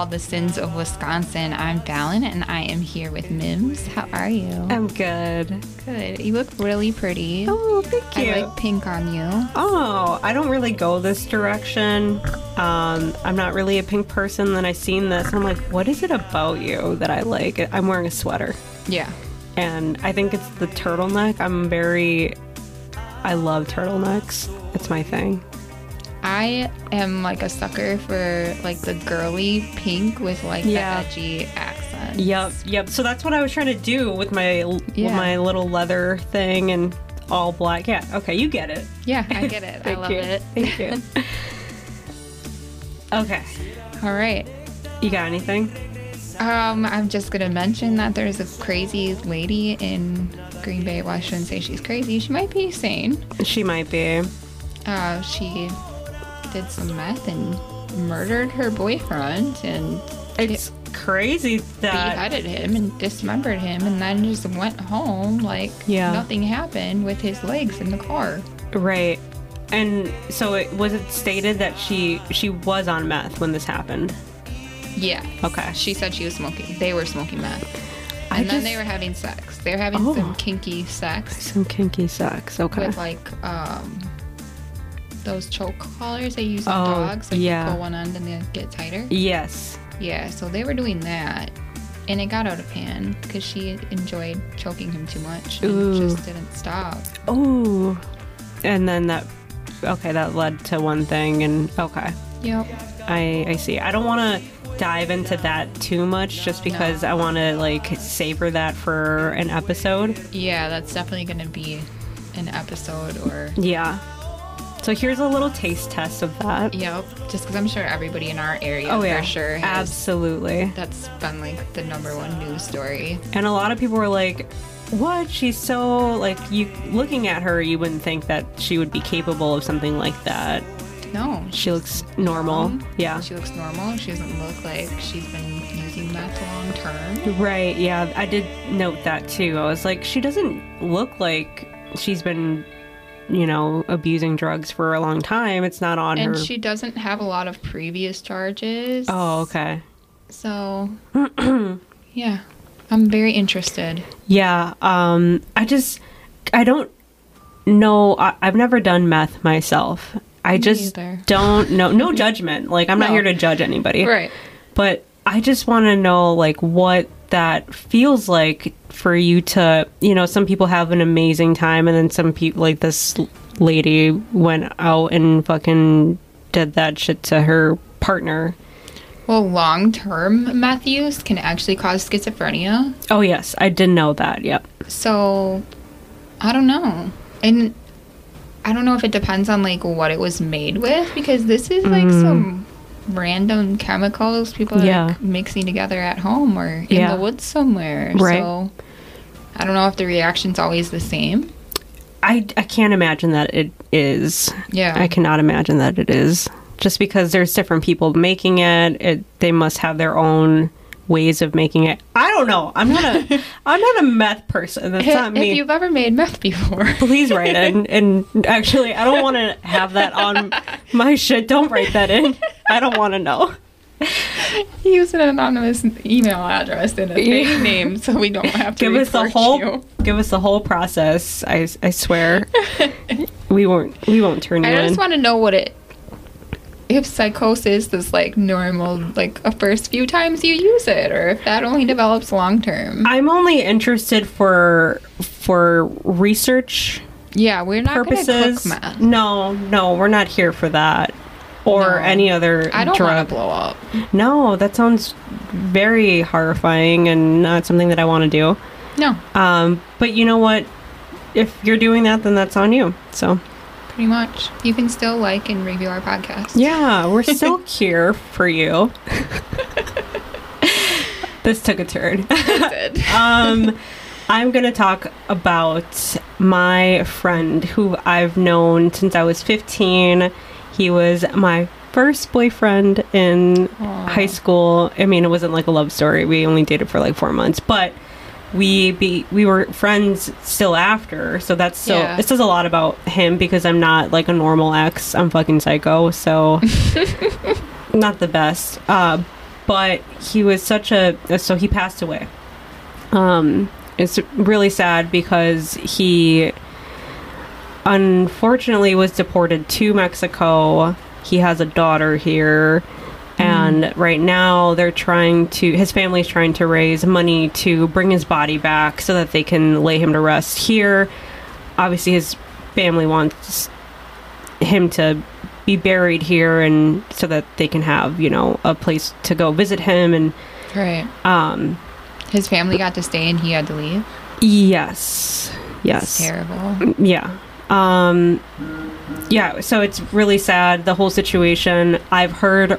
All the Sins of Wisconsin. I'm Fallon and I am here with Mims. How are you? I'm good. Good. You look really pretty. Oh, thank you. I like pink on you. Oh, I don't really go this direction. Um, I'm not really a pink person. Then I seen this and I'm like, what is it about you that I like? I'm wearing a sweater. Yeah. And I think it's the turtleneck. I'm very, I love turtlenecks. It's my thing. I am like a sucker for like the girly pink with like Yeah. the edgy accent. Yep, yep. So that's what I was trying to do with my Yeah. with my little leather thing and all black. Yeah. Okay, you get it. Yeah, I get it. I love you. it. Thank you. okay. All right. You got anything? Um, I'm just gonna mention that there's a crazy lady in Green Bay. Well, I shouldn't say she's crazy. She might be sane. She might be. Uh, she did some meth and murdered her boyfriend and It's crazy that beheaded him and dismembered him and then just went home like Yeah. nothing happened with his legs in the car. right. And so it was it stated that she she was on meth when this happened. Yeah. Okay. She said she was smoking. They were smoking meth. I And then just- they were having sex. They were having Oh. some kinky sex Some kinky sex. Okay. with like um those choke collars they use Oh, on dogs. Like yeah. you pull one on and they get tighter. yes. Yeah, so they were doing that. And it got out of hand because she enjoyed choking him too much and Ooh. just didn't stop. Oh. And then that okay, that led to one thing and okay. Yep. I I see. I don't want to dive into that too much just because I want to like savor that for an episode. Yeah, that's definitely going to be an episode or. Yeah. So here's a little taste test of that. Yep. Just because I'm sure everybody in our area Oh for yeah, sure has. absolutely. That's been like the number one news story. And a lot of people were like, "What? She's so like you looking at her, you wouldn't think that she would be capable of something like that. No, She looks normal. normal. Yeah. She looks normal. She doesn't look like she's been using meth long term. Right. Yeah. I did note that too. I was like, she doesn't look like she's been, you know, abusing drugs for a long time. It's not on And her. And she doesn't have a lot of previous charges. oh, okay. So, yeah, I'm very interested. Yeah. Um. I just, I don't know. I, I've never done meth myself. I just either. don't know. No judgment. Like I'm not here to judge anybody. Right. but I just want to know like what that feels like for you to, you know, some people have an amazing time and then some people like this lady went out and fucking did that shit to her partner. Well, long term meth use can actually cause schizophrenia. Oh yes, I didn't know that. Yep. So, I don't know. And I don't know if it depends on like what it was made with because this is like mm-hmm. some random chemicals people are. Yeah. like, mixing together at home or in Yeah. the woods somewhere. Right. So, I don't know if the reaction's always the same. I I can't imagine that it is. Yeah. I cannot imagine that it is. Just because there's different people making it, it they must have their own ways of making it. I don't know. I'm not a I'm not a meth person. That's not me. if you've ever made meth before. please write in and actually i don't want to have that on my shit don't write that in i don't want to know Use an anonymous email address and a fake name so we don't have to give us the whole you. give us the whole process i, I swear we won't we won't turn you I in just want to know what it if psychosis is like normal, like a first few times you use it, or if that only develops long term. I'm only interested for for research Yeah, we're not purposes. No, no, we're not here for that. Or No. any other I don't want to blow up. No, that sounds very horrifying and not something that I want to do. No, Um, but you know what? If you're doing that, then that's on you. So pretty much. You can still like and review our podcast. yeah, we're still here for you. this took a turn. It did. um, I'm going to talk about my friend who I've known since I was 15. He was my first boyfriend in Aw. high school. I mean, it wasn't like a love story. We only dated for like four months, but we be we were friends still after. So that's so. Yeah. It says a lot about him because I'm not like a normal ex. I'm fucking psycho. So not the best. Uh, but he was such a. So he passed away. Um, it's really sad because he unfortunately was deported to Mexico. He has a daughter here. And right now they're trying to his family's trying to raise money to bring his body back so that they can lay him to rest here. Obviously his family wants him to be buried here and so that they can have, you know, a place to go visit him and Right. um His family got to stay and he had to leave. yes. Yes. terrible. Yeah. Um yeah, so it's really sad the whole situation. I've heard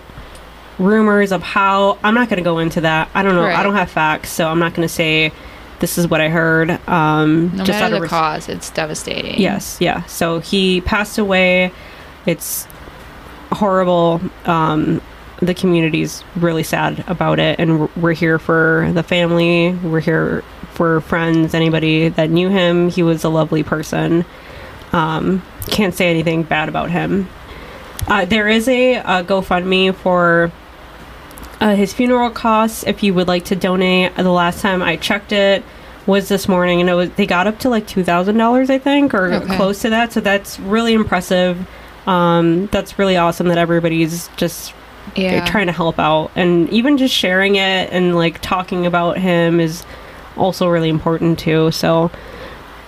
rumors of how I'm not going to go into that. I don't know. I don't have facts, so I'm not going to say this is what I heard. Um No just matter the res- cause, it's devastating. Yes, yeah. So he passed away. It's horrible. Um, the community's really sad about it, and we're- we're here for the family. We're here for friends, anybody that knew him. He was a lovely person. Um, can't say anything bad about him. Uh, there is a, a GoFundMe for uh, his funeral costs. If you would like to donate, the last time I checked it was this morning, and it was they got up to like two thousand dollars, I think, or Okay. close to that. So that's really impressive. Um, that's really awesome that everybody's just Yeah. trying to help out, and even just sharing it and like talking about him is also really important too. So,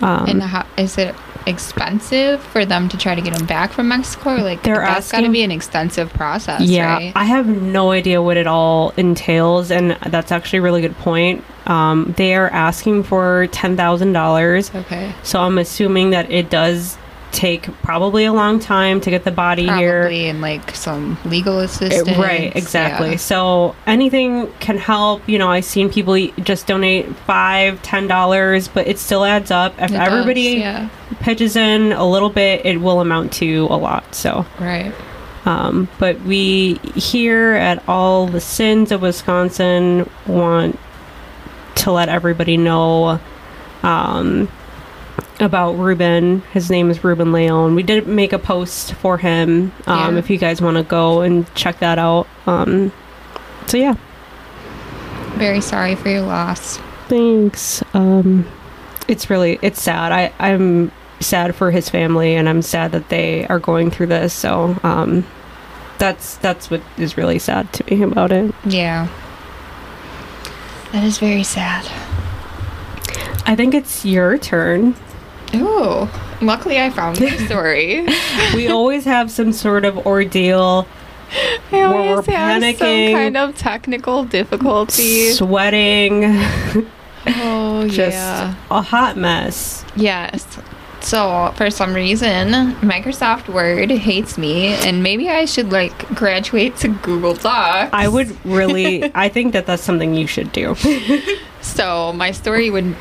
um, and how, is it expensive for them to try to get him back from Mexico? Or like They're that's got to be an extensive process, yeah, right? I have no idea what it all entails, and that's actually a really good point. Um, they are asking for ten thousand dollars. okay. So I'm assuming that it does take probably a long time to get the body here. Probably and like some legal It- assistance. right, exactly. Yeah. So anything can help. You know, I've seen people just donate five, ten dollars, but it still adds up. If It does, everybody yeah. pitches in a little bit, it will amount to a lot. So, Right. um, but we here at All the Sins of Wisconsin want to let everybody know um, about Ruben. His name is Ruben Leon. We did make a post for him. Um, Yeah. If you guys want to go and check that out. Um, so yeah, Very sorry for your loss. thanks. Um, it's really it's sad. I I'm sad for his family, and I'm sad that they are going through this. So um, that's that's what is really sad to me about it. Yeah. That is very sad. I think it's your turn. Ooh. Luckily, I found the story. We always have some sort of ordeal, I Where we're have panicking. some kind of technical difficulty. sweating, Oh just yeah. a hot mess. Yes. So for some reason, Microsoft Word hates me, and maybe I should like graduate to Google Docs. I would really, I think that that's something you should do. So my story would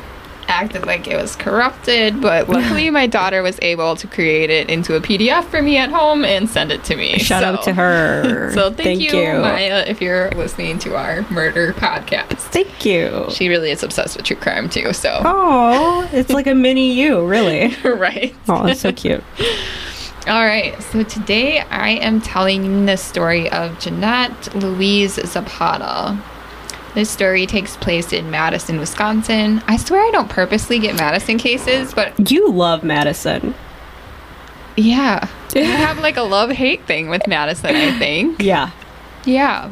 acted like it was corrupted, but luckily my daughter was able to create it into a PDF for me at home and send it to me. Shout out to her. So thank, you, Maya, if you're listening to our murder podcast. Thank you. She really is obsessed with true crime too. So Oh, it's like a mini you, really. right. Oh, it's so cute. All right. So today I am telling the story of Jeanette Louise Zapata. This story takes place in Madison, Wisconsin. I swear I don't purposely get Madison cases, but You love Madison. Yeah. I have like a love hate thing with Madison, I think. Yeah. Yeah.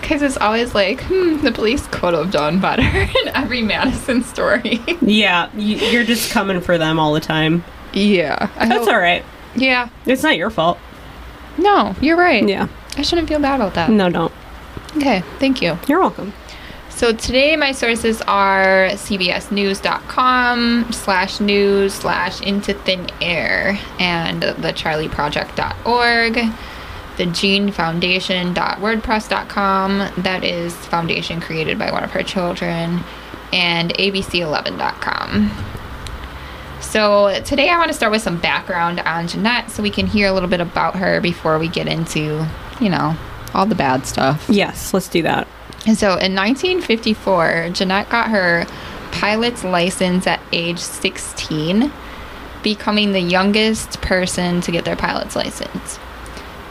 Because it's always like, hmm, the police could have done better in every Madison story. Yeah, you, you're just coming for them all the time. yeah. I That's hope- all right. Yeah. It's not your fault. No, you're right. Yeah. I shouldn't feel bad about that. No, don't. Okay, thank you. You're welcome. So today my sources are cbsnews.com slash news slash into thin air and thecharlieproject.org, the Jean Foundation.wordpress.com, that is foundation created by one of her children, and abc11.com. So today I want to start with some background on Jeanette so we can hear a little bit about her before we get into, you know, all the bad stuff. Yes, let's do that. And so in 1954, Jeanette got her pilot's license at age 16, becoming the youngest person to get their pilot's license.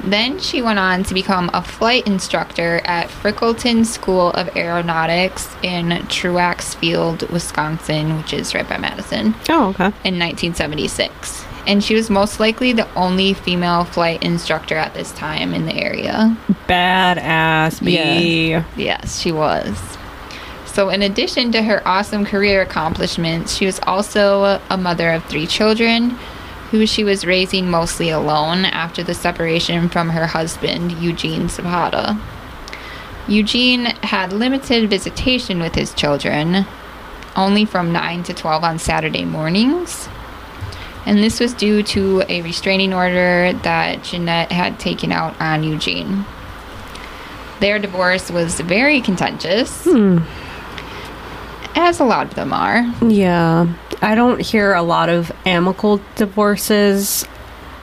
Then she went on to become a flight instructor at Frickleton School of Aeronautics in Truax Field, Wisconsin, which is right by Madison, Oh, okay. in 1976. And she was most likely the only female flight instructor at this time in the area. Badass B. Yes, she was. So, in addition to her awesome career accomplishments, she was also a mother of three children who she was raising mostly alone after the separation from her husband, Eugene Zapata. Eugene had limited visitation with his children, only from 9 to 12 on Saturday mornings. And this was due to a restraining order that Jeanette had taken out on Eugene. Their divorce was very contentious, hmm. as a lot of them are. Yeah. I don't hear a lot of amicable divorces.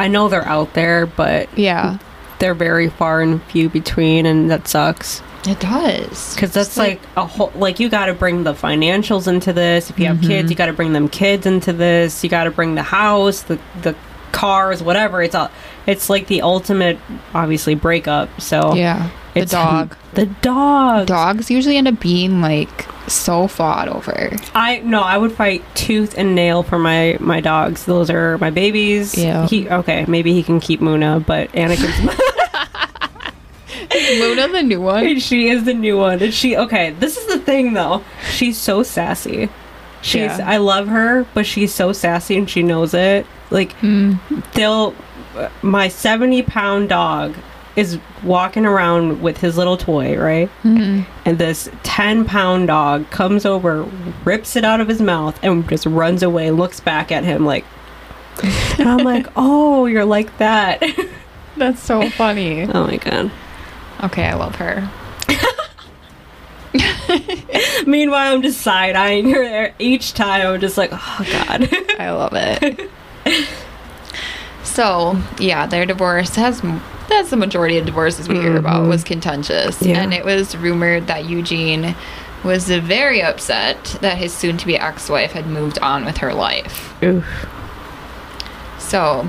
I know they're out there, but Yeah, they're very far and few between, and that sucks. It does. Because that's It's like a whole, like, you got to bring the financials into this. If you have kids, mm-hmm. you got to bring them kids into this. You got to bring the house, the, the cars, whatever. It's all, it's like the ultimate, obviously, breakup. So, yeah, the it's dog. The dog. Dogs usually end up being like so fought over. I no, I would fight tooth and nail for my my dogs. Those are my babies. Yeah. He okay, maybe he can keep Muna, but Anakin's Luna, the new one. she is the new one. And she okay, this is the thing though. She's so sassy. She's Yeah. I love her, but she's so sassy and she knows it. Like they'll my 70 pound dog is walking around with his little toy, right? Mm-hmm. And this 10 pound dog comes over, rips it out of his mouth, and just runs away, looks back at him like, and I'm like, oh, you're like that. That's so funny. oh my God. Okay, I love her. Meanwhile, I'm just side eyeing her there each time. I'm just like, oh God. I love it. so, yeah, their divorce has that's the majority of divorces we hear about mm-hmm. was contentious. Yeah. And it was rumored that Eugene was very upset that his soon to be ex wife had moved on with her life. Oof. So,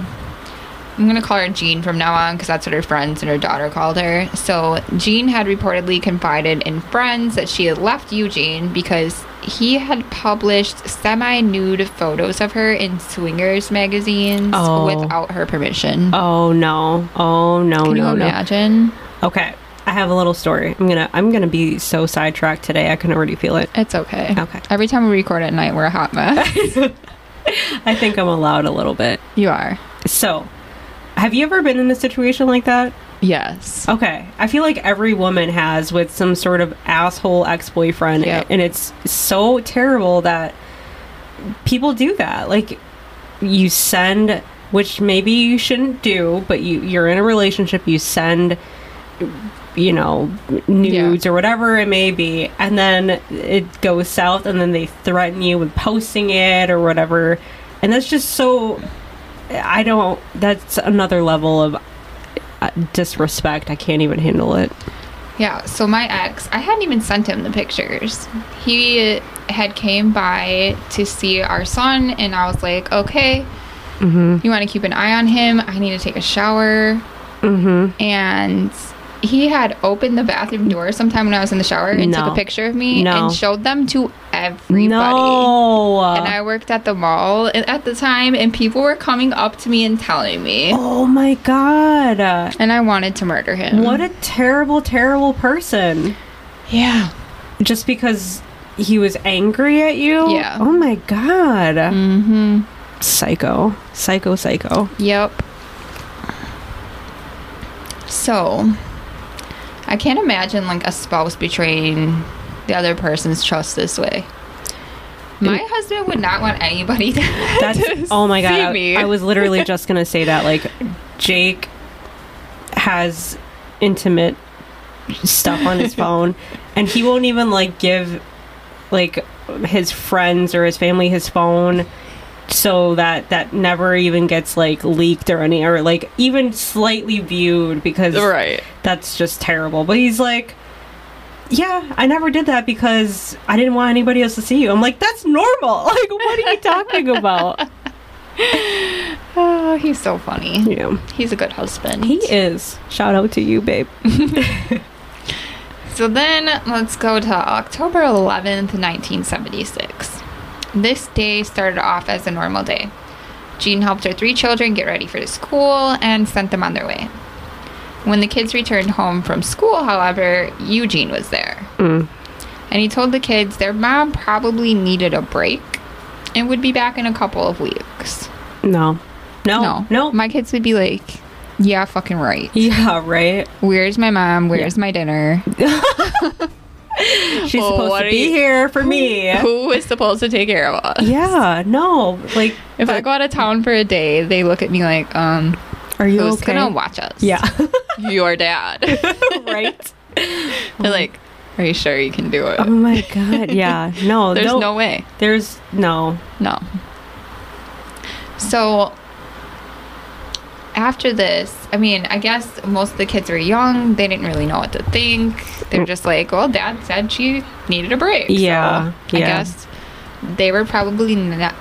I'm going to call her Jean from now on because that's what her friends and her daughter called her. So, Jean had reportedly confided in friends that she had left Eugene because he had published semi nude photos of her in swingers magazines Oh. without her permission. Oh no. Oh no, Can you no, no. imagine? Okay. I have a little story. I'm gonna I'm gonna be so sidetracked today. I can already feel it. It's okay. Okay. Every time we record at night, we're a hot mess. I think I'm allowed a little bit. you are. So, have you ever been in a situation like that? Yes. Okay. I feel like every woman has with some sort of asshole ex boyfriend. Yep. And it's so terrible that people do that. Like, you send, which maybe you shouldn't do, but you, you're in a relationship, you send, you know, nudes or whatever it may be, and then it goes south, and then they threaten you with posting it or whatever. And that's just so. I don't. That's another level of uh, disrespect. I can't even handle it. Yeah, so my ex, I hadn't even sent him the pictures. He had came by to see our son, and I was like, okay, Mm-hmm. you want to keep an eye on him? I need to take a shower. Mm-hmm. And he had opened the bathroom door sometime when I was in the shower and took a picture of me No. and showed them to everybody. No. And I worked at the mall at the time, and people were coming up to me and telling me. oh my god. And I wanted to murder him. What a terrible, terrible person. Yeah. Just because he was angry at you? Yeah. Oh my god. Mm-hmm. Psycho. Psycho, psycho. Yep. So, I can't imagine like a spouse betraying the other person's trust this way. My husband would not want anybody to, That's to oh my god. I. I was literally just gonna say that. Like Jake has intimate stuff on his phone and he won't even like give like his friends or his family his phone so that that never even gets like leaked or any or like even slightly viewed because right. that's just terrible. But he's like, yeah, I never did that because I didn't want anybody else to see you. I'm like, that's normal. Like, what are you talking about? Oh, he's so funny. Yeah, He's a good husband. he is. Shout out to you, babe. So then let's go to October 11th, 1976. This day started off as a normal day. Jean helped her three children get ready for school and sent them on their way. When the kids returned home from school, however, Eugene was there. Mm. And he told the kids their mom probably needed a break and would be back in a couple of weeks. No, no, no, no. My kids would be like, yeah, fucking right. yeah, right. Where's my mom? Where's my dinner? She's Well, supposed to be you- here for me. Who is supposed to take care of us? Yeah, no. Like, If I go out of town for a day, they look at me like, um, are you who's okay? gonna watch us? Yeah, Your dad. right. They're like, are you sure you can do it? Oh my god. Yeah. No. There's no, no way. There's no. No. So after this, I mean, I guess most of the kids were young. They didn't really know what to think. They're mm. just like, well, dad said she needed a break. So Yeah, I yeah. guess they were probably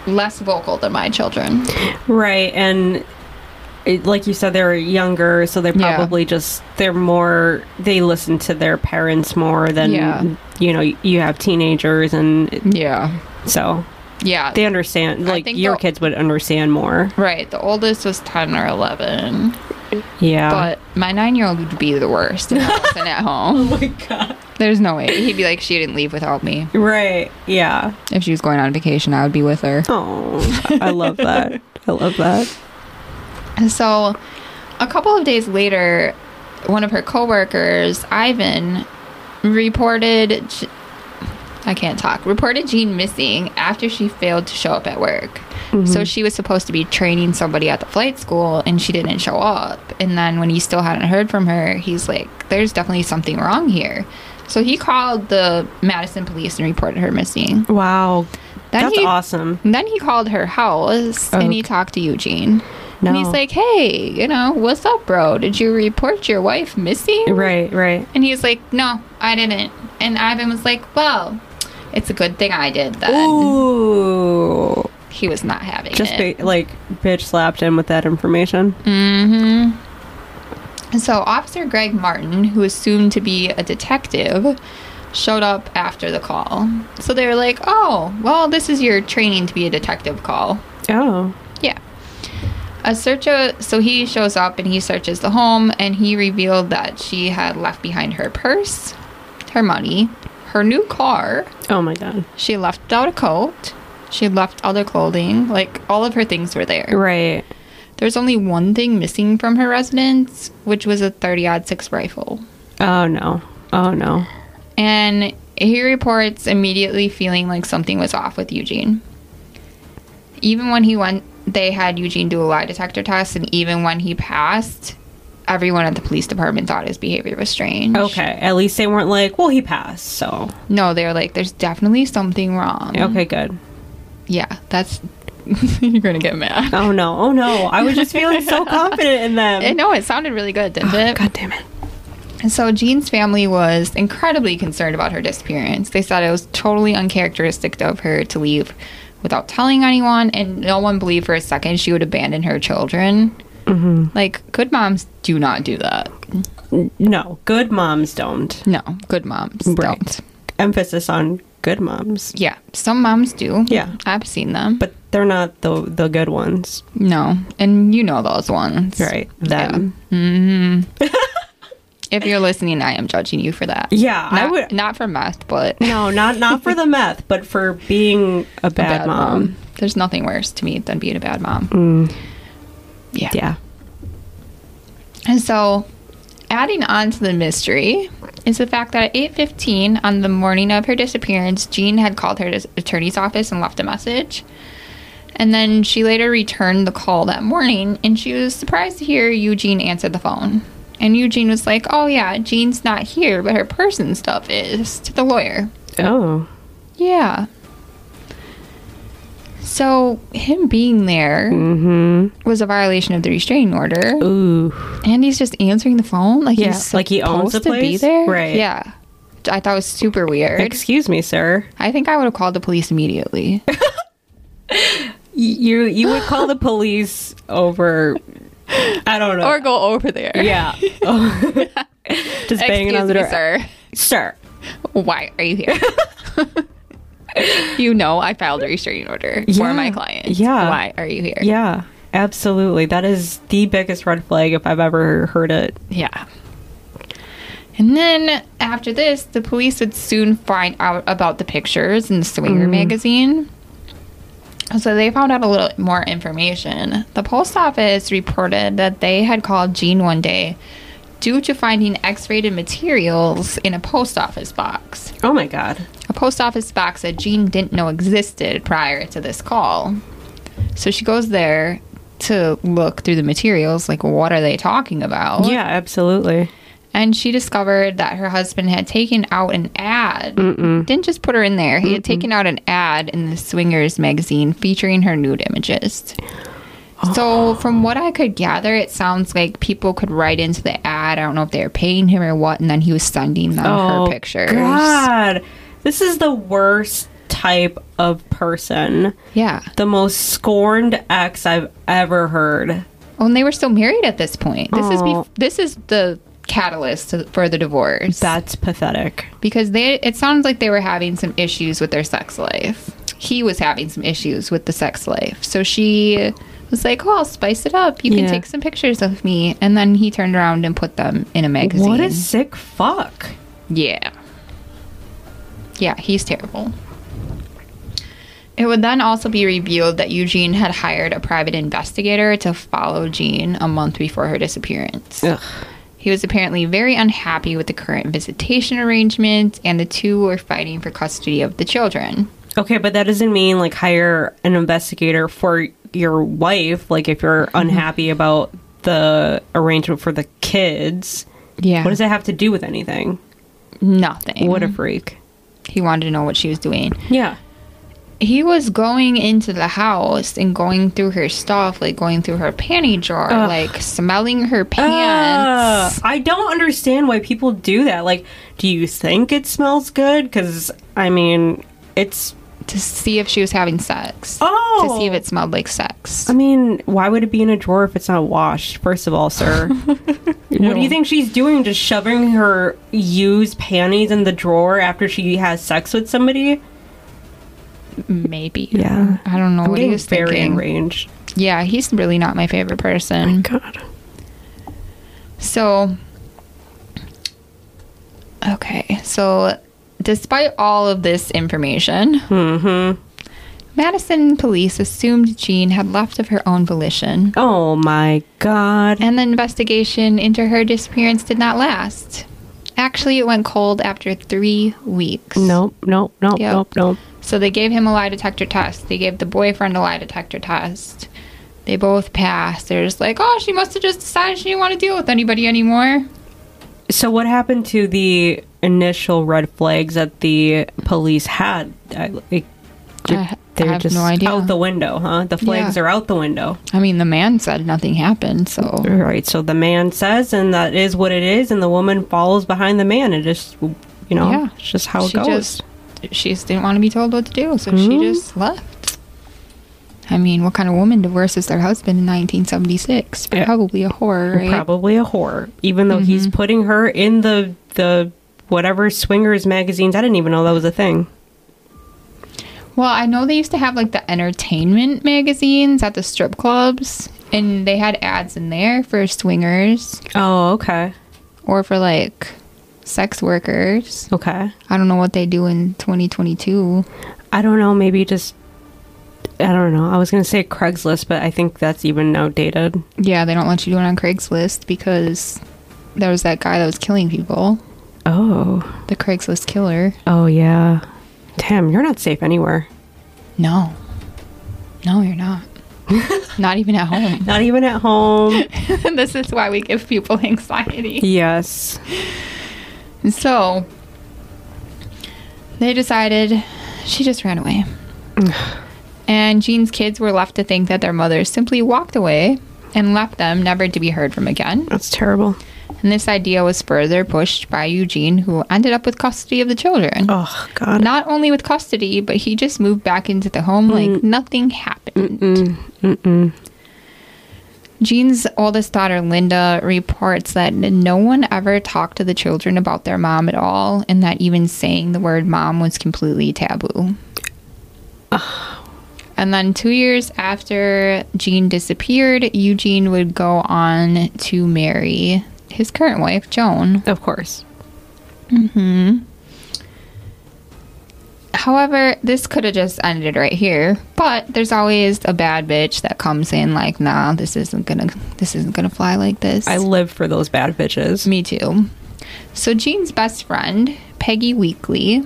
less vocal than my children. Right, and it, like you said, they're younger, so they Yeah. probably just they're more they listen to their parents more than Yeah. you know. You have teenagers, and Yeah. so Yeah. they understand. Like your they'll- kids would understand more. right. The oldest was 10 or 11. Yeah. But my nine year old would be the worst if I wasn't at home. oh my god. There's no way. He'd be like, she didn't leave without me. Right. Yeah. If she was going on vacation, I would be with her. Oh, I love that. I love that. And so a couple of days later, one of her coworkers, Ivan, reported I can't talk. Reported Jean missing after she failed to show up at work. So mm-hmm. she was supposed to be training somebody at the flight school and she didn't show up. And then when he still hadn't heard from her, he's like, there's definitely something wrong here. So he called the Madison police and reported her missing. Wow. Then That's he, awesome. Then he called her house and he talked to Eugene. No. And he's like, hey, you know, what's up, bro? Did you report your wife missing? Right. Right. And he's like, no, I didn't. And Ivan was like, well, it's a good thing I did that. Ooh. He was not having Just it. ba- like bitch slapped him with that information. Mm-hmm. So Officer Greg Martin, who is soon to be a detective, showed up after the call. So they were like, oh, well, this is your training to be a detective call. Oh. Yeah. A searcher, so he shows up and he searches the home and he revealed that she had left behind her purse, her money, her new car. Oh my god. She left without a coat. She left other clothing. Like all of her things were there. Right. There's only one thing missing from her residence, which was a 30 6 rifle. Oh no. Oh no. And he reports immediately feeling like something was off with Eugene. Even when he went, they had Eugene do a lie detector test, and even when he passed, everyone at the police department thought his behavior was strange. Okay. At least they weren't like, well, he passed, so. No, they were like, there's definitely something wrong. Okay, good. Yeah, that's. You're gonna get mad. Oh no. Oh no. I was just feeling so confident in them. Eh, no, it sounded really good, didn't it? God damn it. And so Jean's family was incredibly concerned about her disappearance. They said it was totally uncharacteristic of her to leave without telling anyone, and no one believed for a second she would abandon her children. Like, good moms do not do that. No, good moms don't. No, good moms Right. don't. Emphasis on good moms. Yeah, some moms do. Yeah. I've seen them. But they're not the the good ones. No, and you know those ones. Right. Them. If you're listening, I am judging you for that. Yeah, Not, I would not for meth, but No, not not for the meth, but for being a bad, mom. There's nothing worse to me than being a bad mom. Mm. Yeah. Yeah. And so, adding on to the mystery is the fact that at 8:15 on the morning of her disappearance, Jean had called her attorney's office and left a message. And then she later returned the call that morning, and she was surprised to hear Eugene answer the phone. And Eugene was like, "Oh yeah, Jean's not here, but her person stuff is." To the lawyer. Oh. Yeah. So him being there Mm-hmm. was a violation of the restraining order. Ooh. And he's just answering the phone like Yeah, he's like he owns the supposed to be place? there. Right. Yeah, I thought it was super weird. Excuse me, sir. I think I would have called the police immediately. You you would call the police over I don't know. or go over there. yeah. Just banging Excuse on the me, door. sir. Sir. Why are you here? you know I filed a restraining order for my client. Yeah. Why are you here? Yeah. Absolutely. That is the biggest red flag if I've ever heard it. Yeah. And then after this, the police would soon find out about the pictures in the Swinger mm-hmm. magazine. So they found out a little more information. The post office reported that they had called Jean one day due to finding X rated materials in a post office box. Oh my god. A post office box that Jean didn't know existed prior to this call. So she goes there to look through the materials, like, what are they talking about? Yeah, absolutely. and she discovered that her husband had taken out an ad. Didn't just put her in there. He had taken out an ad in the Swingers magazine featuring her nude images. So, from what I could gather, it sounds like people could write into the ad. I don't know if they were paying him or what, and then he was sending them her oh, pictures. Oh, God. This is the worst type of person. Yeah. The most scorned ex I've ever heard. Oh, and they were still married at this point. This is Oh. bef- this is the catalyst to- for the divorce. That's pathetic. because they it sounds like they were having some issues with their sex life. He was having some issues with the sex life. So she was like, "Oh, I'll spice it up. You can take some pictures of me." And then he turned around and put them in a magazine. What a sick fuck. Yeah. Yeah, he's terrible. It would then also be revealed that Eugene had hired a private investigator to follow Jean a month before her disappearance. Ugh. He was apparently very unhappy with the current visitation arrangement, and the two were fighting for custody of the children. Okay, but that doesn't mean like hire an investigator for your wife. Like if you're Mm-hmm. unhappy about the arrangement for the kids, Yeah. what does that have to do with anything? Nothing. What a freak. he wanted to know what she was doing. Yeah. He was going into the house and going through her stuff, like going through her panty drawer, Ugh. like smelling her Ugh, pants. I don't understand why people do that. Like, do you think it smells good? Because I mean, it's to see if she was having sex. oh, To see if oh. it smelled like sex. I mean, why would it be in a drawer if it's not washed? First of all, sir, what do you think she's doing? Just shoving her used panties in the drawer after she has sex with somebody? Maybe. Yeah. I don't know I'm what he getting was very thinking. enraged. Yeah, he's really not my favorite person. Oh my God. So, okay. So, despite all of this information, Mm-hmm. Madison police assumed Jean had left of her own volition, Oh my God. and the investigation into her disappearance did not last. Actually, it went cold after three weeks. Nope, nope, nope, Yep. nope, nope. So they gave him a lie detector test. They gave the boyfriend a lie detector test. They both passed. They're just like, oh, she must have just decided she didn't want to deal with anybody anymore. So what happened to the initial red flags that the police had? I, like, I- I they're have just no idea. out the window, huh? The flags Yeah. are out the window. I mean, the man said nothing happened, so Right. So the man says, and that is what it is, and the woman follows behind the man, and just you know, Yeah. it's just how it she goes. just she just didn't want to be told what to do, so she Mhm. just left. I mean, what kind of woman divorces their husband in 1976? Yeah. Probably a whore, right? Probably a whore, even though he's mm-hmm. putting her in the the whatever swingers magazines. I didn't even know that was a thing. Well, I know they used to have like the entertainment magazines at the strip clubs, and they had ads in there for swingers Oh, okay. or for like sex workers. Okay. I don't know what they do in 2022. I don't know. Maybe just. I don't know. I was going to say Craigslist, but I think that's even outdated. Yeah, they don't let you do it on Craigslist because there was that guy that was killing people, Oh. the Craigslist killer. Oh, yeah. Damn, you're not safe anywhere. No. No, you're not. not even at home. Not even at home. this is why we give people anxiety. yes. And so they decided she just ran away. and Jean's kids were left to think that their mother simply walked away and left them never to be heard from again. That's terrible. And this idea was further pushed by Eugene, who ended up with custody of the children. Oh, God. Not only with custody, but he just moved back into the home like nothing happened. Jean's oldest daughter, Linda, reports that no one ever talked to the children about their mom at all, and that even saying the word mom was completely taboo. And then, two years after Jean disappeared, Eugene would go on to marry his current wife, Joan. Of course. Hmm. However, this could have just ended right here. But there's always a bad bitch that comes in like, nah, this isn't gonna this isn't gonna fly like this. I live for those bad bitches. Me too. So Jean's best friend, Peggy Weekly,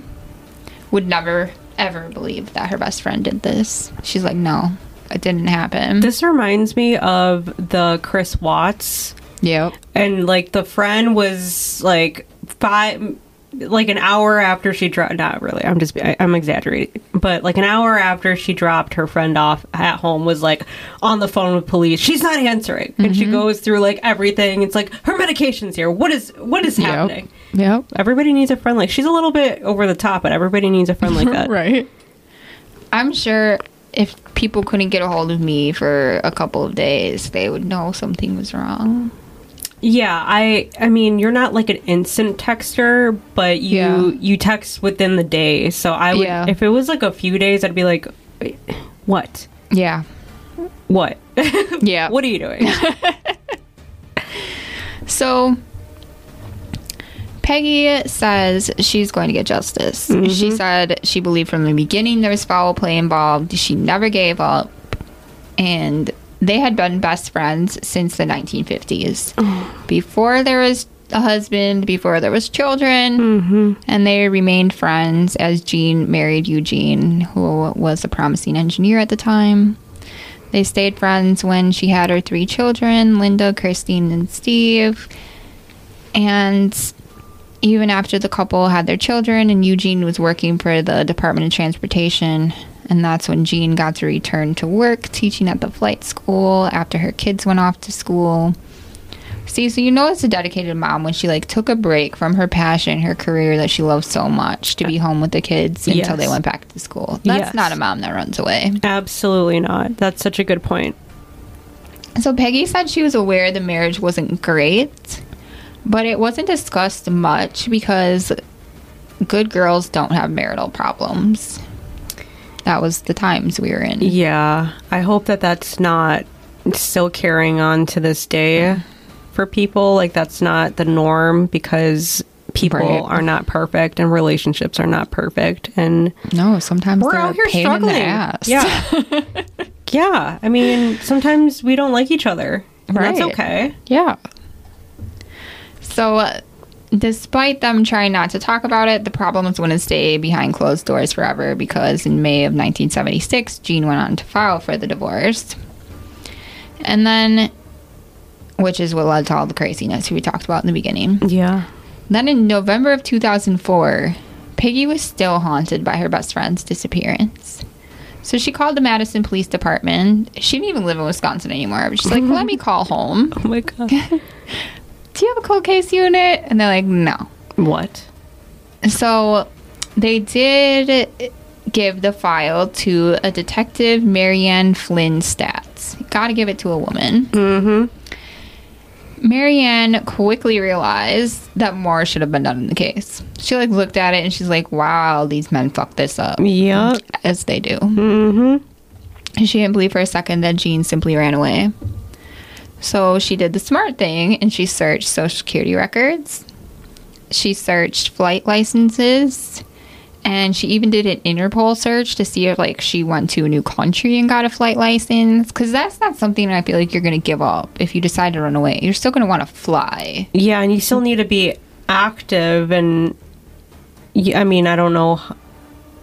would never ever believe that her best friend did this. She's like, no, it didn't happen. This reminds me of the Chris Watts. Yep. and like the friend was like five like an hour after she dropped not really i'm just I, i'm exaggerating but like an hour after she dropped her friend off at home was like on the phone with police. She's not answering. And she mm-hmm. goes through like everything. It's like her medication's here. What is what is happening Yep. everybody needs a friend like she's a little bit over the top but everybody needs a friend like that right. I'm sure if people couldn't get a hold of me for a couple of days, they would know something was wrong. Yeah, I I mean, you're not like an instant texter, but you Yeah. you text within the day. So I would Yeah. if it was like a few days, I'd be like, "What? Yeah. What? Yeah. what are you doing?" So Peggy says she's going to get justice. She mm-hmm. said she believed from the beginning there was foul play involved. She never gave up. And they had been best friends since the 1950s. Before there was a husband, before there was children, mm-hmm. and they remained friends as Jean married Eugene, who was a promising engineer at the time. They stayed friends when she had her three children Linda, Christine, and Steve. And even after the couple had their children and Eugene was working for the Department of Transportation, and that's when Jean got to return to work teaching at the flight school after her kids went off to school. See, so you know it's a dedicated mom when she like took a break from her passion, her career that she loved so much to be home with the kids until they went back to school. That's Yes. not a mom that runs away. Absolutely not. That's such a good point. So Peggy said she was aware the marriage wasn't great, but it wasn't discussed much because good girls don't have marital problems. That was the times we were in. Yeah, I hope that that's not still carrying on to this day for people. Like that's not the norm because people Right. are not perfect and relationships are not perfect and No, sometimes we're out here struggling. in the ass. Yeah. yeah. I mean, sometimes we don't like each other. and That's Right. okay. Yeah. So, uh, despite them trying not to talk about it, the problem was going to stay behind closed doors forever because in May of 1976, Jean went on to file for the divorce. And then, which is what led to all the craziness we talked about in the beginning. Yeah. Then in November of 2004, Peggy was still haunted by her best friend's disappearance. So she called the Madison Police Department. She didn't even live in Wisconsin anymore. But she's like, let me call home. Oh my god. Do you have a cold case unit? And they're like, no. what? So they did give the file to a detective, Marianne Flynn Stats. Gotta give it to a woman. Mm-hmm. Marianne quickly realized that more should have been done in the case. She like looked at it and she's like, "Wow, these men fucked this up." Yep. As they do. Mm-hmm. And she didn't believe for a second that Jean simply ran away. So she did the smart thing and she searched social security records. She searched flight licenses and she even did an Interpol search to see if like she went to a new country and got a flight license cuz that's not something I feel like you're going to give up if you decide to run away. You're still going to want to fly. Yeah, and you still need to be active and I mean, I don't know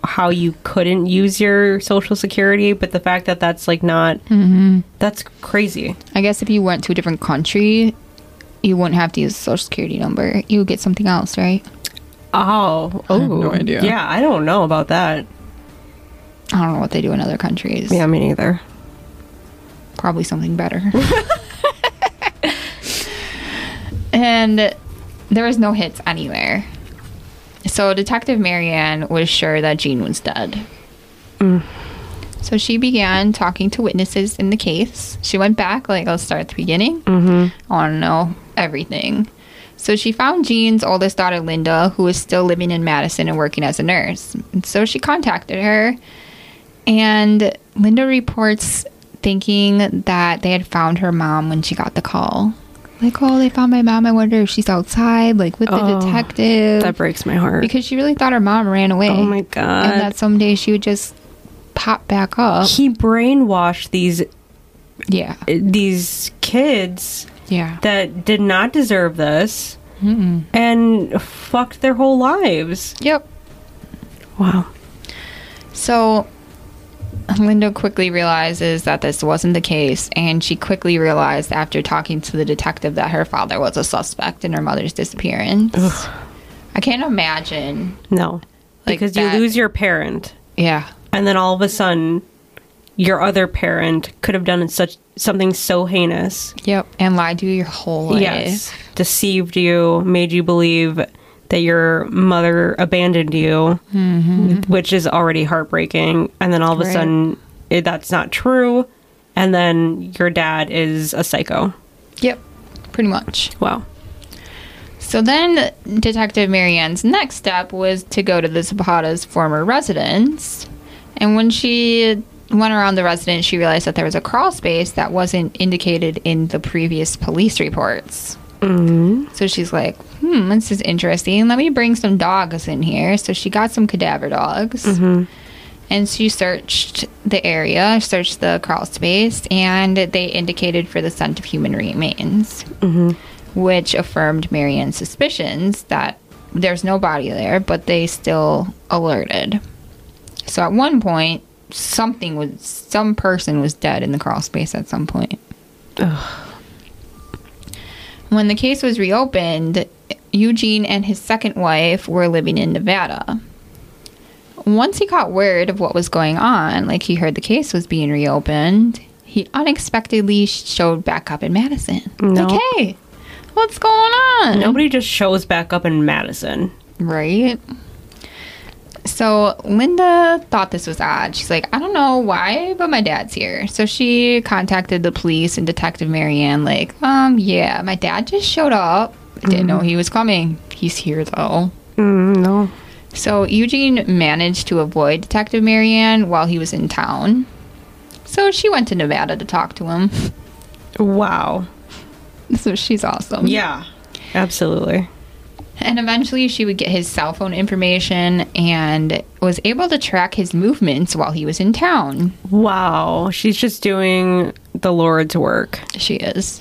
how you couldn't use your social security, but the fact that that's like not mm-hmm. that's crazy. I guess if you went to a different country, you wouldn't have to use a social security number. You would get something else, right? Oh, oh, no idea. Yeah, I don't know about that. I don't know what they do in other countries. Yeah, me neither. Probably something better. and there was no hits anywhere. So Detective Marianne was sure that Jean was dead. So she began talking to witnesses in the case. She went back, like, I'll start at the beginning. Mm-hmm. I want to know everything. So she found Jean's oldest daughter, Linda, who was still living in Madison and working as a nurse. And so she contacted her, and Linda reports thinking that they had found her mom when she got the call. Like, oh, they found my mom. I wonder if she's outside, like with the Oh, detective. That breaks my heart. because she really thought her mom ran away. oh my god. And that someday she would just pop back up. he brainwashed these Yeah. Eh, these kids Yeah. that did not deserve this and fucked their whole lives. Yep. Wow. So Linda quickly realizes that this wasn't the case, and she quickly realized after talking to the detective that her father was a suspect in her mother's disappearance. I can't imagine. No. Like because that- you lose your parent Yeah. and then all of a sudden your other parent could have done such something so heinous. Yep. And lied to you your whole life. Yes. Deceived you, made you believe that your mother abandoned you, which is already heartbreaking. And then all of a Right. sudden, it, that's not true. And then your dad is a psycho. Yep. Pretty much. Wow. So then, Detective Marianne's next step was to go to the Zapata's former residence. And when she went around the residence, she realized that there was a crawl space that wasn't indicated in the previous police reports. Mm-hmm. So she's like, hmm, this is interesting. Let me bring some dogs in here. So she got some cadaver dogs. And she searched the area, searched the crawl space, and they indicated for the scent of human remains which affirmed Marianne's suspicions that there's no body there, but they still alerted. So at one point, something was, some person was dead in the crawl space at some point. When the case was reopened, Eugene and his second wife were living in Nevada. Once he got word of what was going on, like he heard the case was being reopened, he unexpectedly showed back up in Madison. No. Like, hey, what's going on? Nobody just shows back up in Madison. Right. So Linda thought this was odd. She's like, I don't know why, but my dad's here. So she contacted the police and Detective Marianne, like, um, yeah, my dad just showed up. I didn't know he was coming. He's here though. Mm, no. So Eugene managed to avoid Detective Marianne while he was in town. So she went to Nevada to talk to him. Wow. So she's awesome. Yeah. Absolutely. And eventually she would get his cell phone information and was able to track his movements while he was in town. Wow. She's just doing the Lord's work. She is.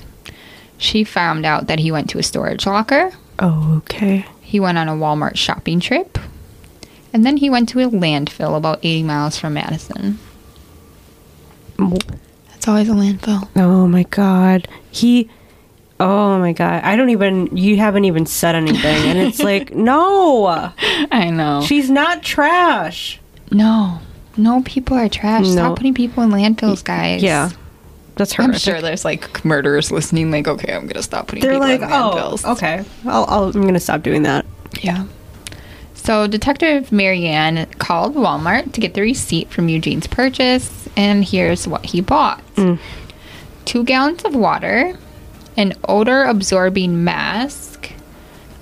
She found out that he went to a storage locker. Oh, okay. He went on a Walmart shopping trip. And then he went to a landfill about 80 miles from Madison. That's always a landfill. Oh my god. He Oh my god. I don't even you haven't even said anything and it's like, "No. I know. She's not trash." no. No people are trash. No. Stop putting people in landfills, guys. Yeah. That's her. I'm sure there's like murderers listening, like, okay, I'm gonna stop putting They're people like, "Oh, landfills. okay. I'll, I'll I'm going to stop doing that." Yeah. So Detective Marianne called Walmart to get the receipt from Eugene's purchase, and here's what he bought: mm. two gallons of water, an odor absorbing mask,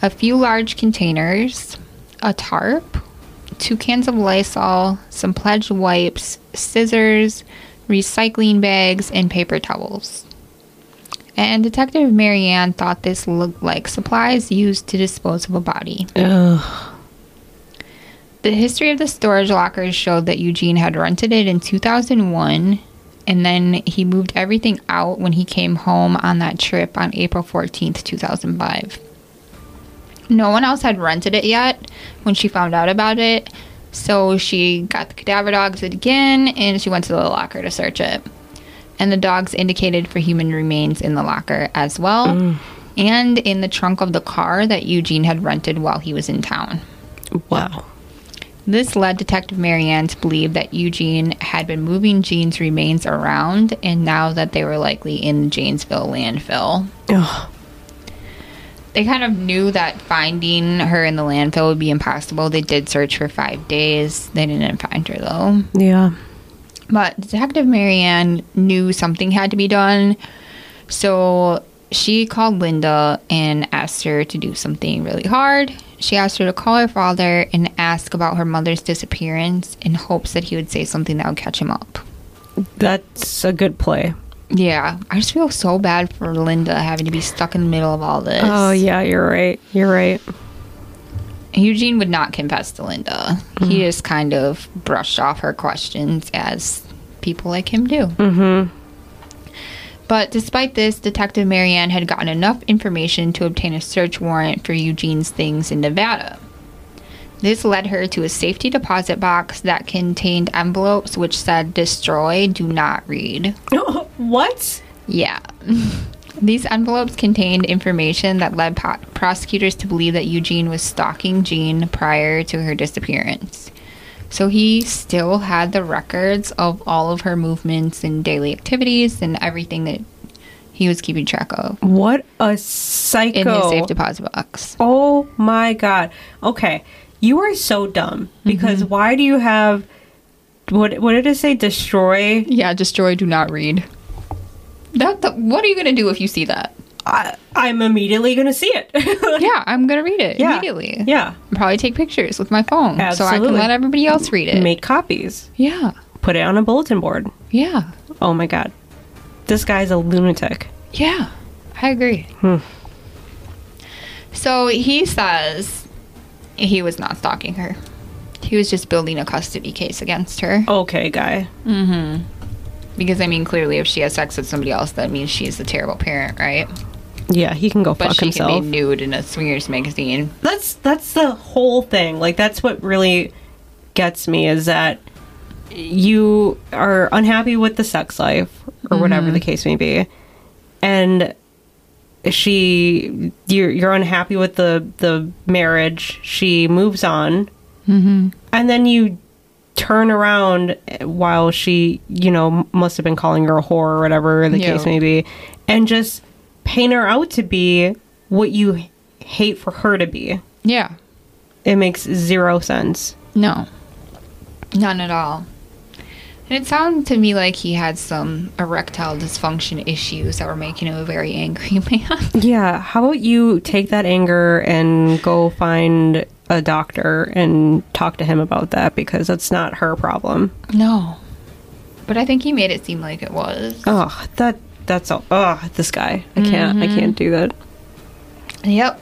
a few large containers, a tarp, two cans of Lysol, some pledge wipes, scissors, recycling bags, and paper towels. And Detective Marianne thought this looked like supplies used to dispose of a body. Ugh. The history of the storage lockers showed that Eugene had rented it in 2001 and then he moved everything out when he came home on that trip on April 14th, 2005. No one else had rented it yet when she found out about it, so she got the cadaver dogs again and she went to the locker to search it. And the dogs indicated for human remains in the locker as well, mm. and in the trunk of the car that Eugene had rented while he was in town. Wow. This led Detective Marianne to believe that Eugene had been moving Jean's remains around, and now that they were likely in the Janesville landfill. Ugh. They kind of knew that finding her in the landfill would be impossible. They did search for five days. They didn't find her, though. Yeah. But Detective Marianne knew something had to be done, so she called Linda and asked her to do something really hard. She asked her to call her father and ask about her mother's disappearance in hopes that he would say something that would catch him up. That's a good play. Yeah, I just feel so bad for Linda having to be stuck in the middle of all this. Oh, yeah, you're right. You're right. Eugene would not confess to Linda. He just kind of brushed off her questions as people like him do. Mm-hmm. But despite this, Detective Marianne had gotten enough information to obtain a search warrant for Eugene's things in Nevada. This led her to a safety deposit box that contained envelopes which said destroy, do not read. what? Yeah. These envelopes contained information that led po- prosecutors to believe that Eugene was stalking Jean prior to her disappearance. So he still had the records of all of her movements and daily activities and everything that he was keeping track of What a psycho. in his safe deposit box. Oh my god. Okay. You are so dumb because Mm-hmm. why do you have what what did it say destroy? Yeah, destroy, do not read. That, that what are you gonna do if you see that? I, I'm immediately going to see it. Yeah, I'm gonna read it Yeah. immediately. yeah. I'll probably take pictures with my phone so I can let everybody else read it. Make copies. yeah, Put it on a bulletin board. yeah, Oh my god. This guy's a lunatic. yeah. I agree. Hmm. So he says he was not stalking her. He was just building a custody case against her. Okay, guy. Because I mean, clearly, if she has sex with somebody else, that means she's a terrible parent, right? Yeah, he can go But fuck she himself. can be nude in a swingers magazine. that's that's the whole thing. Like that's what really gets me is that you are unhappy with the sex life or mm-hmm. whatever the case may be, and she you're you're unhappy with the the marriage. She moves on, mm-hmm. and then you turn around while she you know must have been calling her a whore or whatever the Yeah. case may be, and just paint her out to be what you hate for her to be. Yeah. It makes zero sense. No. None at all. And it sounded to me like he had some erectile dysfunction issues that were making him a very angry man. Yeah, how about you take that anger and go find a doctor and talk to him about that because that's not her problem. no. But I think he made it seem like it was. Oh, that that's all. Oh, this guy. I can't. I can't mm-hmm. do that. Yep.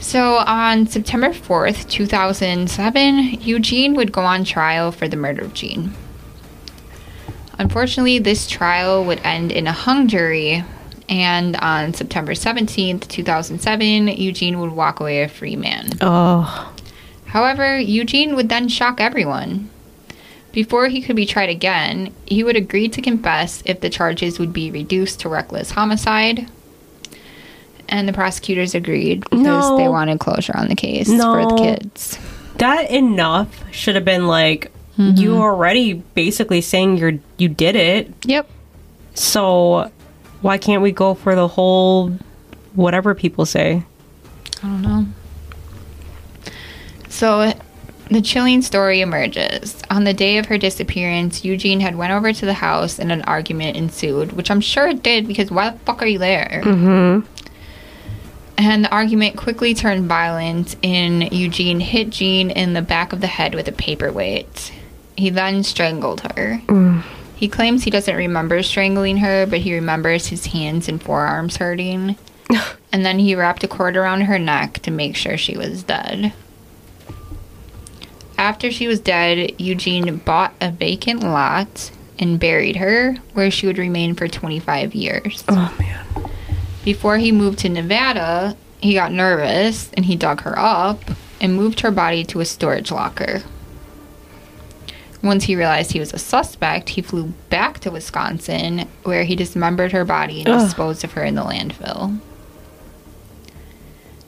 So on September 4th, 2007, Eugene would go on trial for the murder of Jean. Unfortunately, this trial would end in a hung jury, and on September 17th, 2007, Eugene would walk away a free man. Oh, However, Eugene would then shock everyone. Before he could be tried again, he would agree to confess if the charges would be reduced to reckless homicide. And the prosecutors agreed because No. they wanted closure on the case for the kids. that enough should have been like mm-hmm. you already basically saying you're you did it. Yep. So why can't we go for the whole whatever people say? I don't know. So The chilling story emerges. On the day of her disappearance, Eugene had went over to the house and an argument ensued, which I'm sure it did because why the fuck are you there? Mm-hmm. And the argument quickly turned violent, and Eugene hit Jean in the back of the head with a paperweight. He then strangled her. He claims he doesn't remember strangling her, but he remembers his hands and forearms hurting. and then he wrapped a cord around her neck to make sure she was dead. After she was dead, Eugene bought a vacant lot and buried her, where she would remain for 25 years. Oh man. Before he moved to Nevada, he got nervous and he dug her up and moved her body to a storage locker. Once he realized he was a suspect, he flew back to Wisconsin, where he dismembered her body and Ugh. disposed of her in the landfill.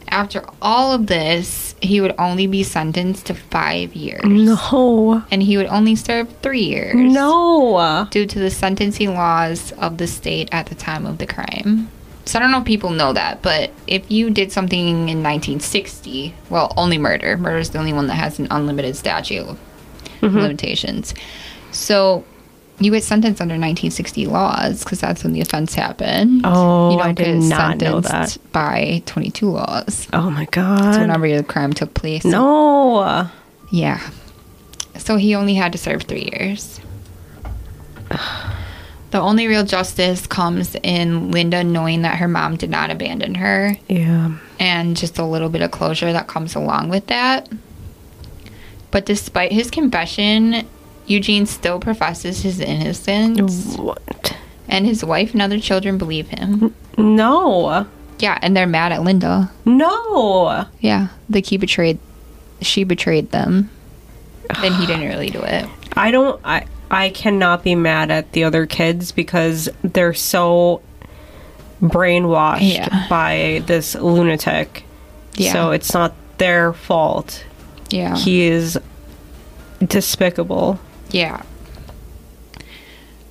After all of this, he would only be sentenced to five years. No. And he would only serve three years No. due to the sentencing laws of the state at the time of the crime. So I don't know if people know that, but if you did something in 1960, well, only murder. Murder is the only one that has an unlimited statute of mm-hmm. limitations. So you get sentenced under 1960 laws because that's when the offense happened. Oh, you I did not know sentenced by 22 laws. Oh my So god. whenever the crime took place. no. Yeah. So he only had to serve three years. The only real justice comes in Linda knowing that her mom did not abandon her Yeah. and just a little bit of closure that comes along with that. But despite his confession, Eugene still professes his innocence, What? and his wife and other children believe him. No. Yeah, and they're mad at Linda. No. Yeah, like he betrayed, she betrayed them. Then he didn't really do it. I don't I I cannot be mad at the other kids because they're so brainwashed Yeah. by this lunatic. Yeah. So it's not their fault. Yeah. He is despicable. Yeah.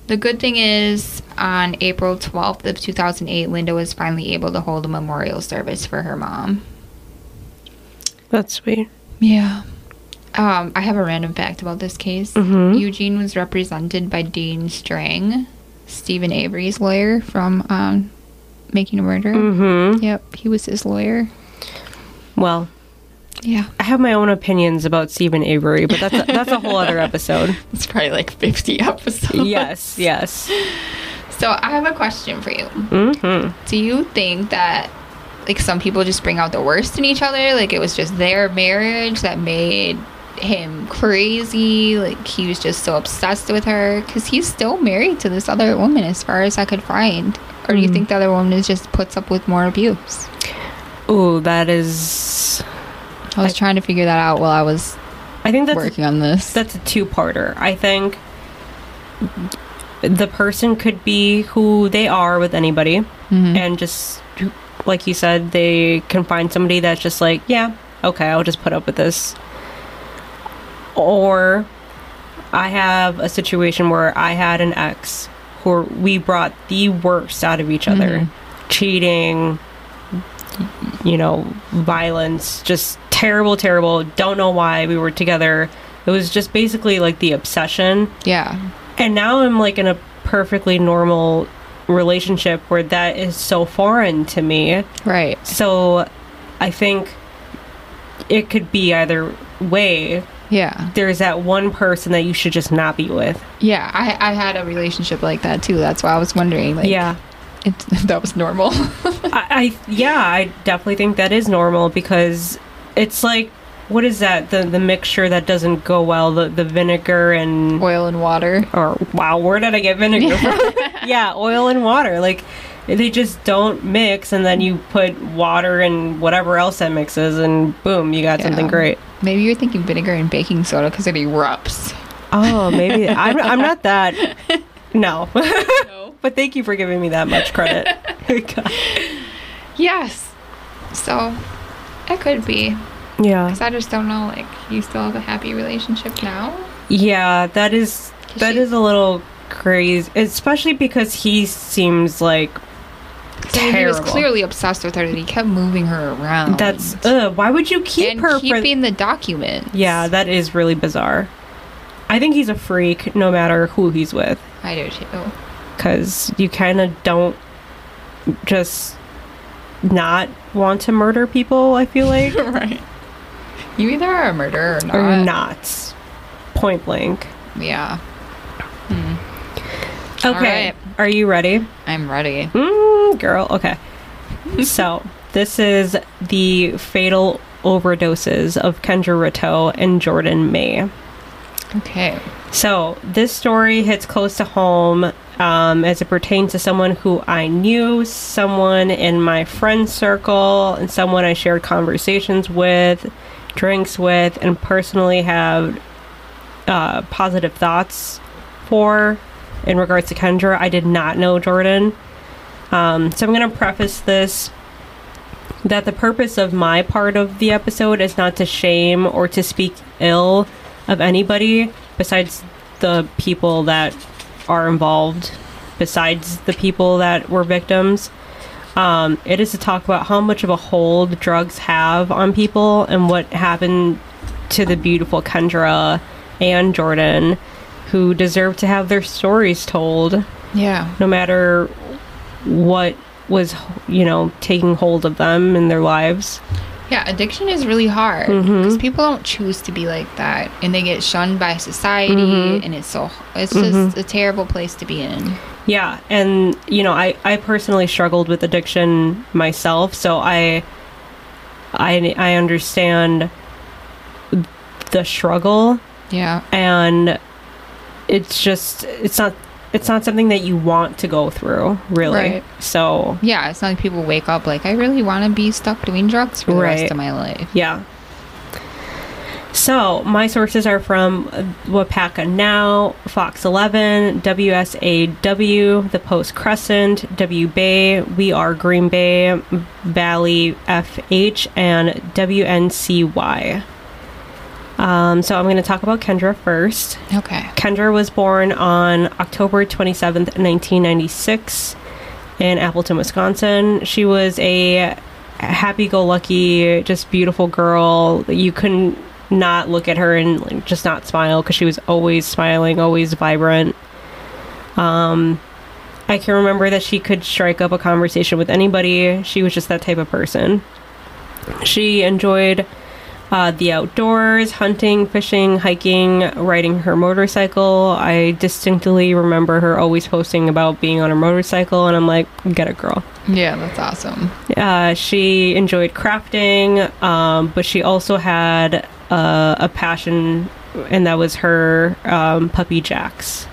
The good thing is, on April 12th of 2008, Linda was finally able to hold a memorial service for her mom. That's sweet. Yeah. Um, I have a random fact about this case. Mhm. Eugene was represented by Dean Strang, Steven Avery's lawyer from um, Making a Murder. Mhm. Yep, he was his lawyer. Well, Yeah. I have my own opinions about Steven Avery, but that's a, that's a whole other episode. It's probably like 50 episodes. yes, yes. So I have a question for you. Mhm. Do you think that like some people just bring out the worst in each other? Like it was just their marriage that made him crazy. Like he was just so obsessed with her because he's still married to this other woman, as far as I could find. Or do you think the other woman is just puts up with more abuse? Oh, that is I was trying to figure that out while I was I think that's working on this. that's a two-parter. I think the person could be who they are with anybody Mhm. and just like you said they can find somebody that's just like yeah okay i'll just put up with this or i have a situation where i had an ex who we brought the worst out of each other cheating you know violence just terrible terrible don't know why we were together it was just basically like the obsession Yeah. and now I'm like in a perfectly normal relationship where that is so foreign to me. Right. So I think it could be either way. Yeah. There's that one person that you should just not be with. Yeah. I I had a relationship like that too. That's why I was wondering. Like, yeah. it, that was normal. I, I yeah, I definitely think that is normal because it's like what is that? The the mixture that doesn't go well, the the vinegar and Oil and water. or wow, where did I get vinegar from? yeah, oil and water. Like they just don't mix, and then you put water and whatever else that mixes, and boom, you got something great. Maybe you're thinking vinegar and baking soda because it erupts. Oh, maybe I'm, I'm not that. No. but thank you for giving me that much credit. Yes. So it could be. yeah. Because I just don't know. Like, you still have a happy relationship now? Yeah, that is that she- is a little crazy, especially because he seems like So he was clearly obsessed with her that he kept moving her around. That's uh, why would you keep and her keeping the document. Yeah, that is really bizarre. I think he's a freak, no matter who he's with, I do too. because you kind of don't just not want to murder people. I feel like right. You either are a murderer or not. or not. Point blank. Yeah. Okay, right. are you ready? I'm ready. Mm, girl, okay. so, this is the fatal overdoses of Kendra Rateau and Jordan May. Okay. So, this story hits close to home um, as it pertains to someone who I knew, someone in my friend circle, and someone I shared conversations with, drinks with, and personally have uh, positive thoughts for in regards to Kendra. I did not know Jordan. Um, so, I'm going to preface this that the purpose of my part of the episode is not to shame or to speak ill of anybody besides the people that are involved, besides the people that were victims. Um, it is to talk about how much of a hold drugs have on people and what happened to the beautiful Kendra and Jordan, who deserve to have their stories told Yeah. no matter what was, you know, taking hold of them in their lives. Yeah, addiction is really hard Mm-hmm. because people don't choose to be like that, and they get shunned by society, Mm-hmm. and it's so it's just a terrible place to be in. Yeah, and you know, I I personally struggled with addiction myself, so I I I understand the struggle Yeah, and it's just it's not it's not something that you want to go through, really. Right. So, yeah. It's not like people wake up like I really want to be stuck doing drugs for the Right. rest of my life. Yeah. So my sources are from Waupaca Now, Fox 11, WSAW, The Post Crescent, W Bay, We Are Green Bay, Valley FH, and WNCY. Um, so I'm going to talk about Kendra first. Okay. Kendra was born on October 27th, 1996, in Appleton, Wisconsin. She was a happy go lucky, just beautiful girl. You couldn't not look at her and like, just not smile because she was always smiling, always vibrant. Um, I can remember that she could strike up a conversation with anybody. She was just that type of person. She enjoyed uh, the outdoors, hunting, fishing, hiking, riding her motorcycle. I distinctly remember her always posting about being on her motorcycle, and I'm like, get it, girl. Yeah, that's awesome. Uh, she enjoyed crafting, um, but she also had uh, a passion, and that was her um, puppy Jax.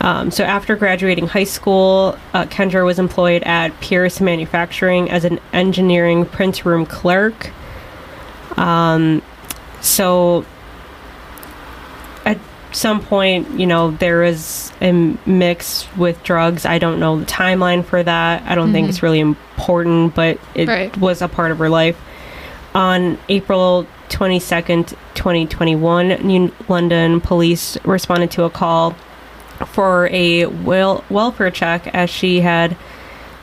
Um, so after graduating high school, uh, Kendra was employed at Pierce Manufacturing as an engineering print room clerk. Um, so at some point, you know, there is a mix with drugs. I don't know the timeline for that. I don't think it's really important, but it Right. was a part of her life. On April 22nd, 2021, New London police responded to a call for a wel- welfare check as she had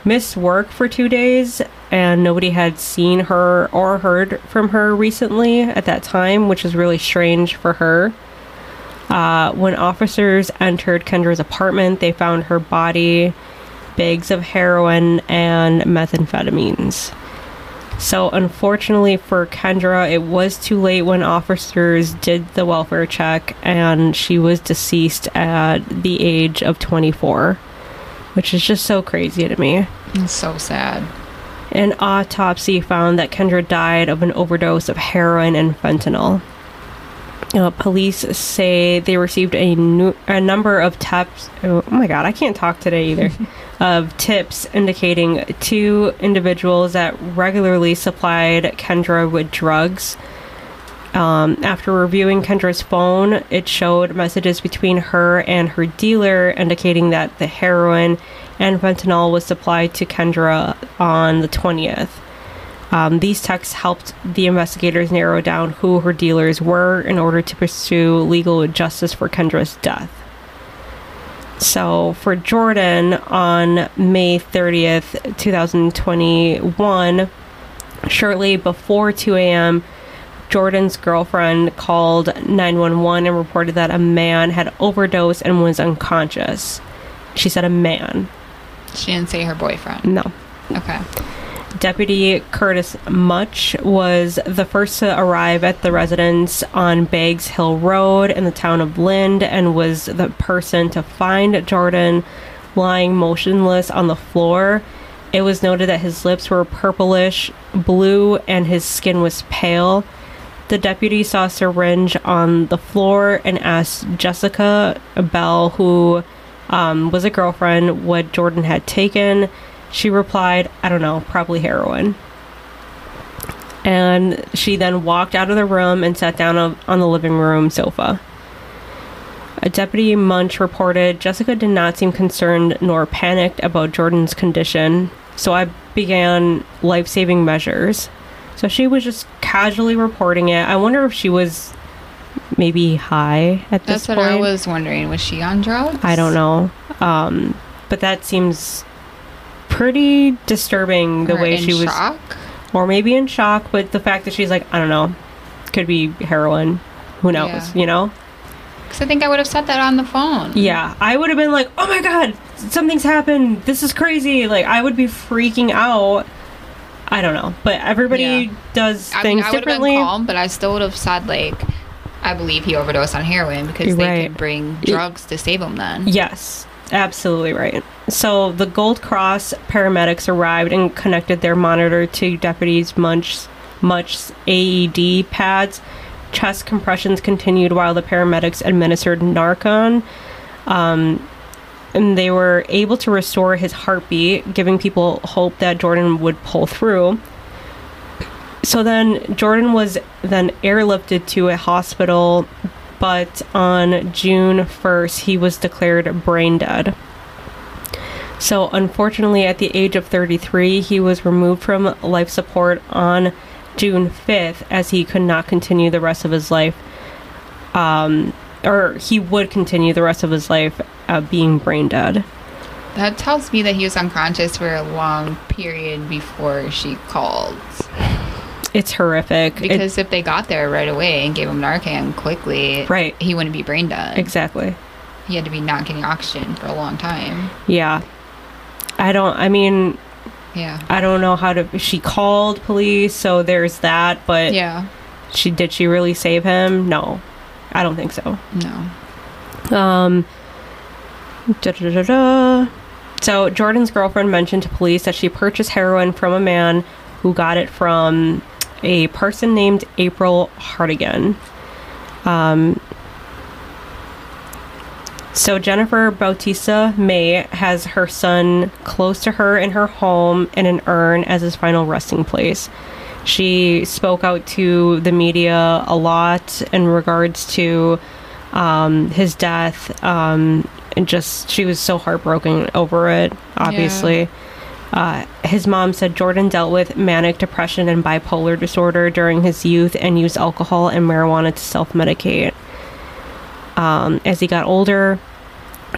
missed work for two days and nobody had seen her or heard from her recently at that time, which is really strange for her. Uh, when officers entered Kendra's apartment, they found her body, bags of heroin, and methamphetamines. So, unfortunately for Kendra, it was too late when officers did the welfare check, and she was deceased at the age of 24, which is just so crazy to me. It's so sad. An autopsy found that Kendra died of an overdose of heroin and fentanyl. Uh, police say they received a, nu- a number of tips. Oh my god, I can't talk today either. of tips indicating two individuals that regularly supplied Kendra with drugs. Um, after reviewing Kendra's phone, it showed messages between her and her dealer indicating that the heroin and fentanyl was supplied to Kendra on the 20th. Um, these texts helped the investigators narrow down who her dealers were in order to pursue legal justice for Kendra's death. So for Jordan on May 30th, 2021, shortly before 2 a.m., Jordan's girlfriend called 911 and reported that a man had overdosed and was unconscious. She said a man. She didn't say her boyfriend. No. Okay. Deputy Curtis Much was the first to arrive at the residence on Beggs Hill Road in the town of Lind and was the person to find Jordan lying motionless on the floor. It was noted that his lips were purplish blue and his skin was pale. The deputy saw a syringe on the floor and asked Jessica Bell, who um, was a girlfriend, what Jordan had taken. She replied, I don't know, probably heroin. And she then walked out of the room and sat down on the living room sofa. A deputy Munch reported Jessica did not seem concerned nor panicked about Jordan's condition, so I began life saving measures. So she was just casually reporting it. I wonder if she was maybe high at this point. That's what. I was wondering. Was she on drugs? I don't know. Um, but that seems pretty disturbing the Or way she was shock? or maybe in shock, but the fact that she's like, I don't know, could be heroin. Who knows, Yeah. you know? Because I think I would have said that on the phone. Yeah, I would have been like, "Oh my god, something's happened. This is crazy." Like I would be freaking out. I don't know, but everybody Yeah. does I things mean, I would have differently. been calm, but I still would have said like, I believe he overdosed on heroin because You're they right. could bring drugs to save him. Then Yes, absolutely right. So the Gold Cross paramedics arrived and connected their monitor to deputies Munch's Much's AED pads. Chest compressions continued while the paramedics administered Narcan. Um, and they were able to restore his heartbeat, giving people hope that Jordan would pull through. So then Jordan was then airlifted to a hospital, but on June 1st, he was declared brain dead. So, unfortunately, at the age of 33, he was removed from life support on June 5th as he could not continue the rest of his life. Um, or he would continue the rest of his life uh, being brain dead. that tells me that he was unconscious for a long period before she called. It's horrific. It- Because if they got there right away and gave him Narcan quickly, Right. he wouldn't be brain dead. exactly. He had to be not getting oxygen for a long time. Yeah. I don't, I mean, Yeah. I don't know how to. She called police, so there's that. But Yeah. she did she really save him? No, I don't think so. No. Um. da, da, da, da. So Jordan's girlfriend mentioned to police that she purchased heroin from a man who got it from a person named April Hartigan. Um. So Jennifer Bautista May has her son close to her in her home in an urn as his final resting place. She spoke out to the media a lot in regards to um, his death, um, and just she was so heartbroken over it. Obviously, uh, his mom said Jordan dealt with manic depression and bipolar disorder during his youth and used alcohol and marijuana to self medicate. Um, as he got older,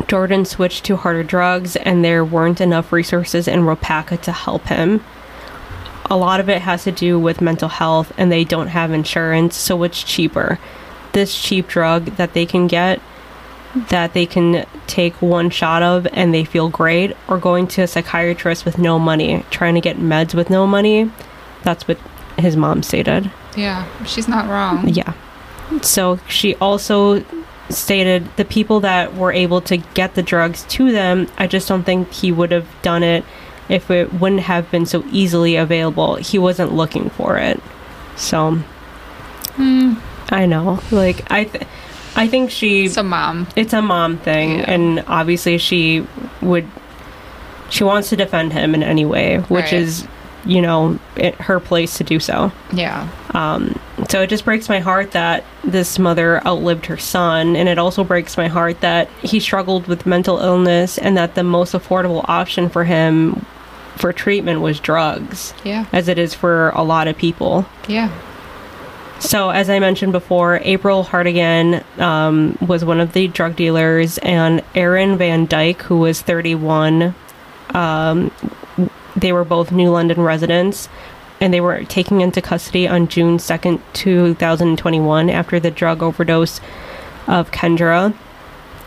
Jordan switched to harder drugs, and there weren't enough resources in Waupaca to help him. A lot of it has to do with mental health, and they don't have insurance, so it's cheaper. This cheap drug that they can get, that they can take one shot of and they feel great, or going to a psychiatrist with no money, trying to get meds with no money. That's what his mom stated. Yeah. She's not wrong. Yeah. So she also stated the people that were able to get the drugs to them, I just don't think he would have done it if it wouldn't have been so easily available. He wasn't looking for it. So Hmm. I know. Like I th- I think she It's a mom. it's a mom thing Yeah. and obviously she would she wants to defend him in any way, which Right. is you know, it, her place to do so. Yeah. Um, so it just breaks my heart that this mother outlived her son, and it also breaks my heart that he struggled with mental illness and that the most affordable option for him for treatment was drugs, Yeah. as it is for a lot of people. Yeah. So, as I mentioned before, April Hardigan um, was one of the drug dealers, and Aaron Van Dyke, who was 31, um, they were both New London residents, and they were taken into custody on June 2nd, 2021, after the drug overdose of Kendra.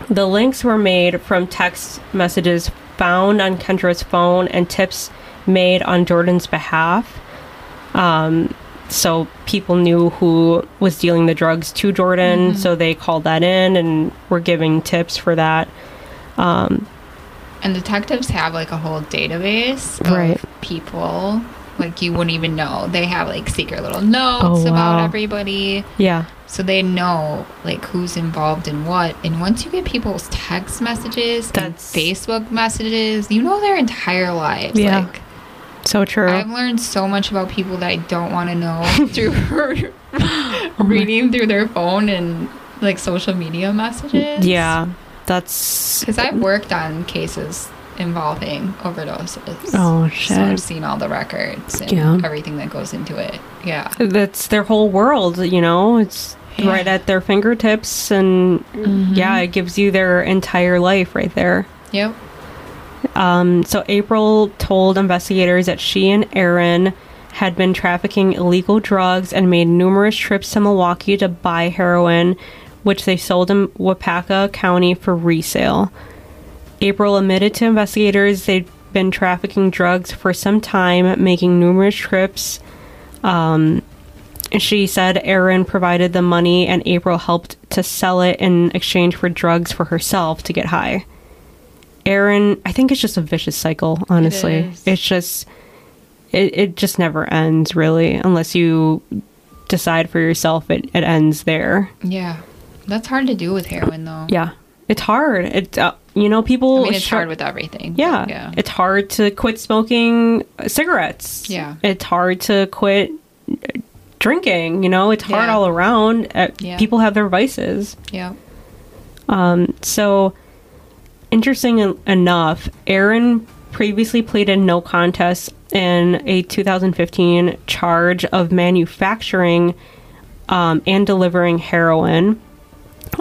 The links were made from text messages found on Kendra's phone and tips made on Jordan's behalf. Um, so people knew who was dealing the drugs to Jordan, so they called that in and were giving tips for that. Um, And detectives have like a whole database of Right. people. Like you wouldn't even know. They have like secret little notes Oh, about wow. everybody. yeah, So they know like who's involved in what. And once you get people's text messages and Facebook messages, you know their entire lives. Yeah. Like so true. I've learned so much about people that I don't want to know through oh reading through their phone and like social media messages. yeah, that's Because I've worked on cases involving overdoses. Oh, shit! So. I've seen all the records and Yeah. everything that goes into it. Yeah. that's their whole world. You know, it's Yeah. right at their fingertips, and mm-hmm. yeah, it gives you their entire life right there. Yep. Um, so April told investigators that she and Aaron had been trafficking illegal drugs and made numerous trips to Milwaukee to buy heroin, which they sold in Waupaca County for resale. April admitted to investigators they'd been trafficking drugs for some time, making numerous trips. Um, she said Aaron provided the money and April helped to sell it in exchange for drugs for herself to get high. Aaron, I think it's just a vicious cycle, honestly. is. it's just it, it just never ends really unless you decide for yourself it, it ends there. Yeah. That's hard to do with heroin though. Yeah. It's hard. It uh, you know people I mean, it's start- hard with everything. yeah, Yeah. it's hard to quit smoking cigarettes. Yeah. It's hard to quit drinking, you know, it's hard Yeah. all around. Uh, Yeah. People have their vices. yeah. Um, So, interesting enough, Aaron previously pleaded no contest in a 2015 charge of manufacturing um, and delivering heroin.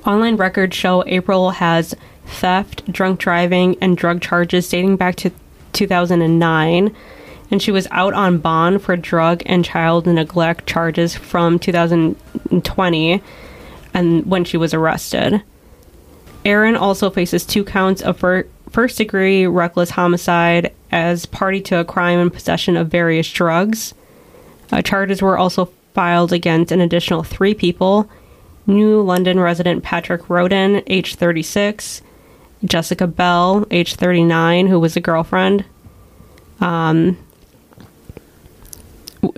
Online records show April has theft, drunk driving, and drug charges dating back to 2009. And she was out on bond for drug and child neglect charges from 2020 and when she was arrested. Aaron also faces two counts of fir- first degree reckless homicide as party to a crime and possession of various drugs. Uh, charges were also filed against an additional three people New London resident Patrick Roden, age 36, Jessica Bell, age 39, who was a girlfriend. Um,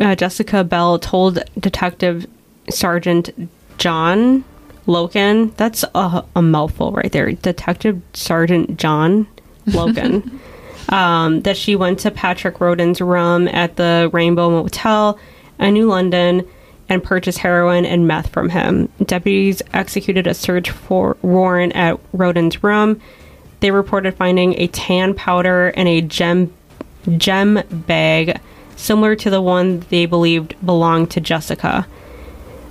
uh, Jessica Bell told Detective Sergeant John Logan, that's a, a mouthful right there. Detective Sergeant John Logan, um, that she went to Patrick Roden's room at the Rainbow Motel in New London and purchased heroin and meth from him. Deputies executed a search for warrant at Roden's room. They reported finding a tan powder and a gem gem bag similar to the one they believed belonged to Jessica.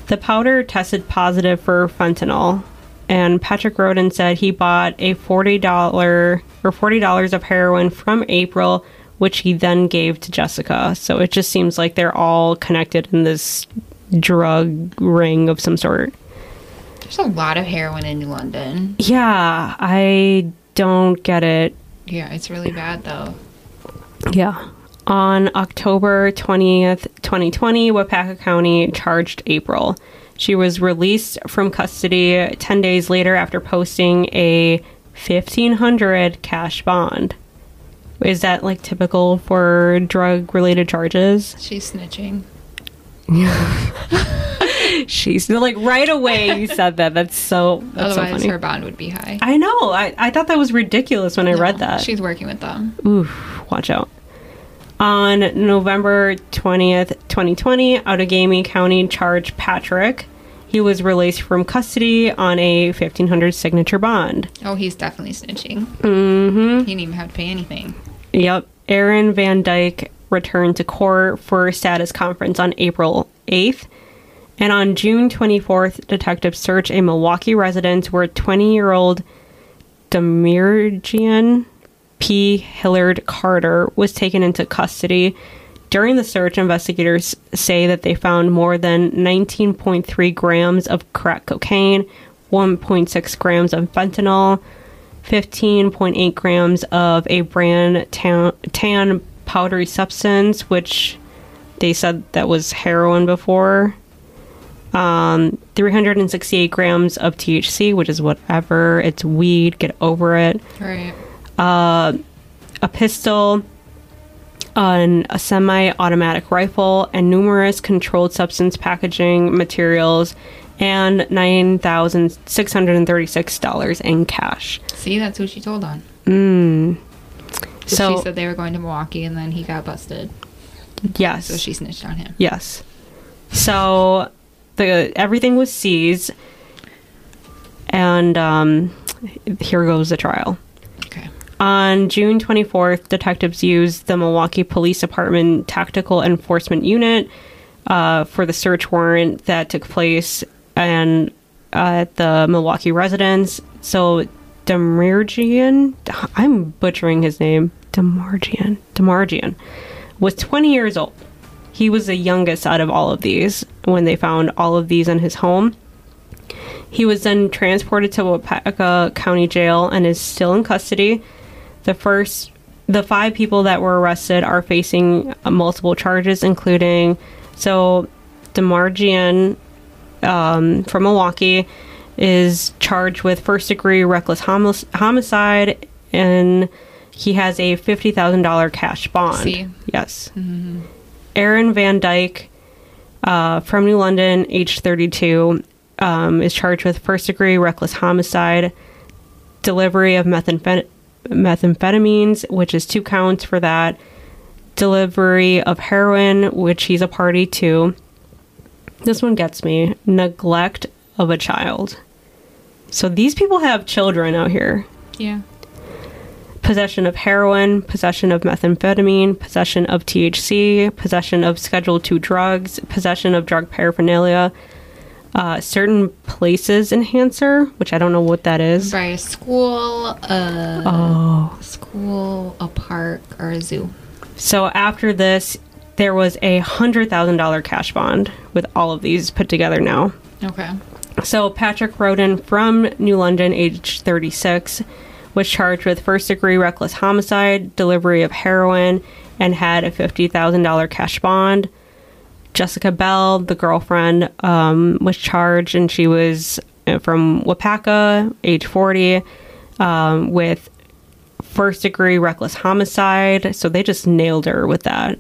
The powder tested positive for fentanyl, and Patrick Roden said he bought a forty dollar or forty dollars of heroin from April, which he then gave to Jessica. So it just seems like they're all connected in this drug ring of some sort. There's a lot of heroin in London. Yeah, I don't get it. Yeah, it's really bad though. Yeah. On October 20th, 2020, Waupaca County charged April. She was released from custody 10 days later after posting a 1500 cash bond. Is that like typical for drug related charges? She's snitching. She's like right away you said that. That's so that's so Otherwise, funny. her bond would be high. I know. I, I thought that was ridiculous when I read that. She's working with them. Oof, watch out. On November 20th, 2020, Outagamie County charged Patrick. He was released from custody on a 1500 signature bond. Oh, he's definitely snitching. Mm-hmm. He didn't even have to pay anything. Yep. Aaron Van Dyke returned to court for a status conference on April 8th. And on June 24th, detectives searched a Milwaukee residence where 20 year old Demirjian P. Hillard Carter was taken into custody. During the search, investigators say that they found more than 19.3 grams of crack cocaine, 1.6 grams of fentanyl, 15.8 grams of a brand tan, tan powdery substance, which they said that was heroin before. Um, 368 grams of THC, which is whatever. It's weed. Get over it. Right. A pistol, an, a semi automatic rifle, and numerous controlled substance packaging materials, and $9,636 in cash. See, that's who she told on. So, she said they were going to Milwaukee, and then he got busted, yes. so she snitched on him. Yes. So the everything was seized, and um, here goes the trial. On June 24th, detectives used the Milwaukee Police Department Tactical Enforcement Unit uh, for the search warrant that took place and uh, at the Milwaukee residence. So Demargian, I'm butchering his name, Demargian, Demargian, was 20 years old. He was the youngest out of all of these when they found all of these in his home. He was then transported to Waupaca County Jail and is still in custody. The first, the five people that were arrested are facing uh, multiple charges, including so Demargian um, from Milwaukee is charged with first degree reckless homic- homicide, and he has a fifty thousand dollar cash bond. See? Yes. Aaron Van Dyke uh, from New London, age 32, um, is charged with first degree reckless homicide, delivery of methamphet- methamphetamines, which is two counts for that, delivery of heroin, which he's a party to. This one gets me neglect of a child. So these people have children out here Yeah. possession of heroin, possession of methamphetamine, possession of THC, possession of Schedule II drugs, possession of drug paraphernalia, uh, certain places enhancer, which I don't know what that is. By a school, uh, Oh. school, a park, or a zoo. So after this, there was a hundred thousand dollar cash bond with all of these put together now. Okay. So Patrick Roden from New London, age 36, was charged with first degree reckless homicide, delivery of heroin, and had a $50,000 cash bond. Jessica Bell, the girlfriend, um, was charged, and she was uh, from Waupaca, age 40, um, with first degree reckless homicide. So they just nailed her with that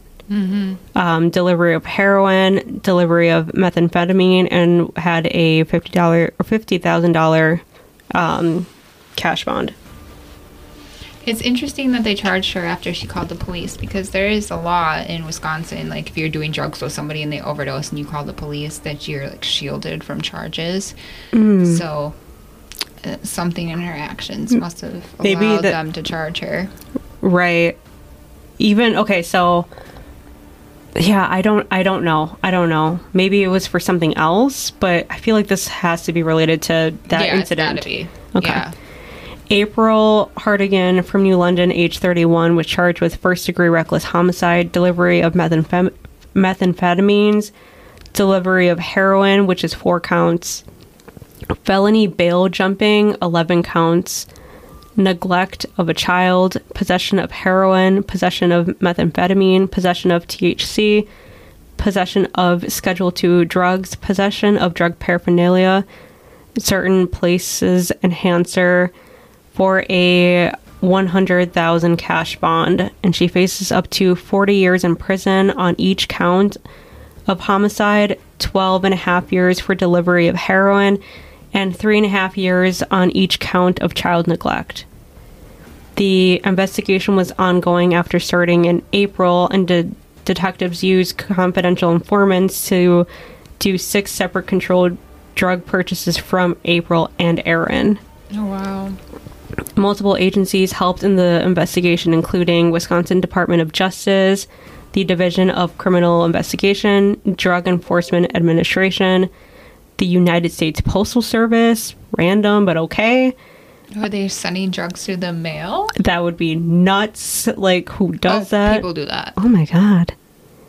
um, delivery of heroin, delivery of methamphetamine, and had a fifty dollar or fifty thousand dollar um, cash bond. It's interesting that they charged her after she called the police because there is a law in Wisconsin, like if you're doing drugs with somebody and they overdose and you call the police, that you're like shielded from charges. So uh, something in her actions must have allowed Maybe that- them to charge her. Right. Even okay, so yeah, I don't I don't know. I don't know. Maybe it was for something else, but I feel like this has to be related to that yeah, incident. Okay. Yeah. April Hardigan from New London, age 31, was charged with first degree reckless homicide, delivery of methamphem- methamphetamines, delivery of heroin, which is four counts, felony bail jumping, 11 counts, neglect of a child, possession of heroin, possession of methamphetamine, possession of THC, possession of Schedule II drugs, possession of drug paraphernalia, certain places enhancer for a 100,000 cash bond and she faces up to 40 years in prison on each count of homicide, 12 and a half years for delivery of heroin, and three and a half years on each count of child neglect. The investigation was ongoing after starting in April, and de- detectives used confidential informants to do six separate controlled drug purchases from April and Aaron. Multiple agencies helped in the investigation, including Wisconsin Department of Justice, the Division of Criminal Investigation, Drug Enforcement Administration, the United States Postal Service, random but okay. Are they sending drugs through the mail? That would be nuts. Like, who does Oh, that? People do that. Oh my god.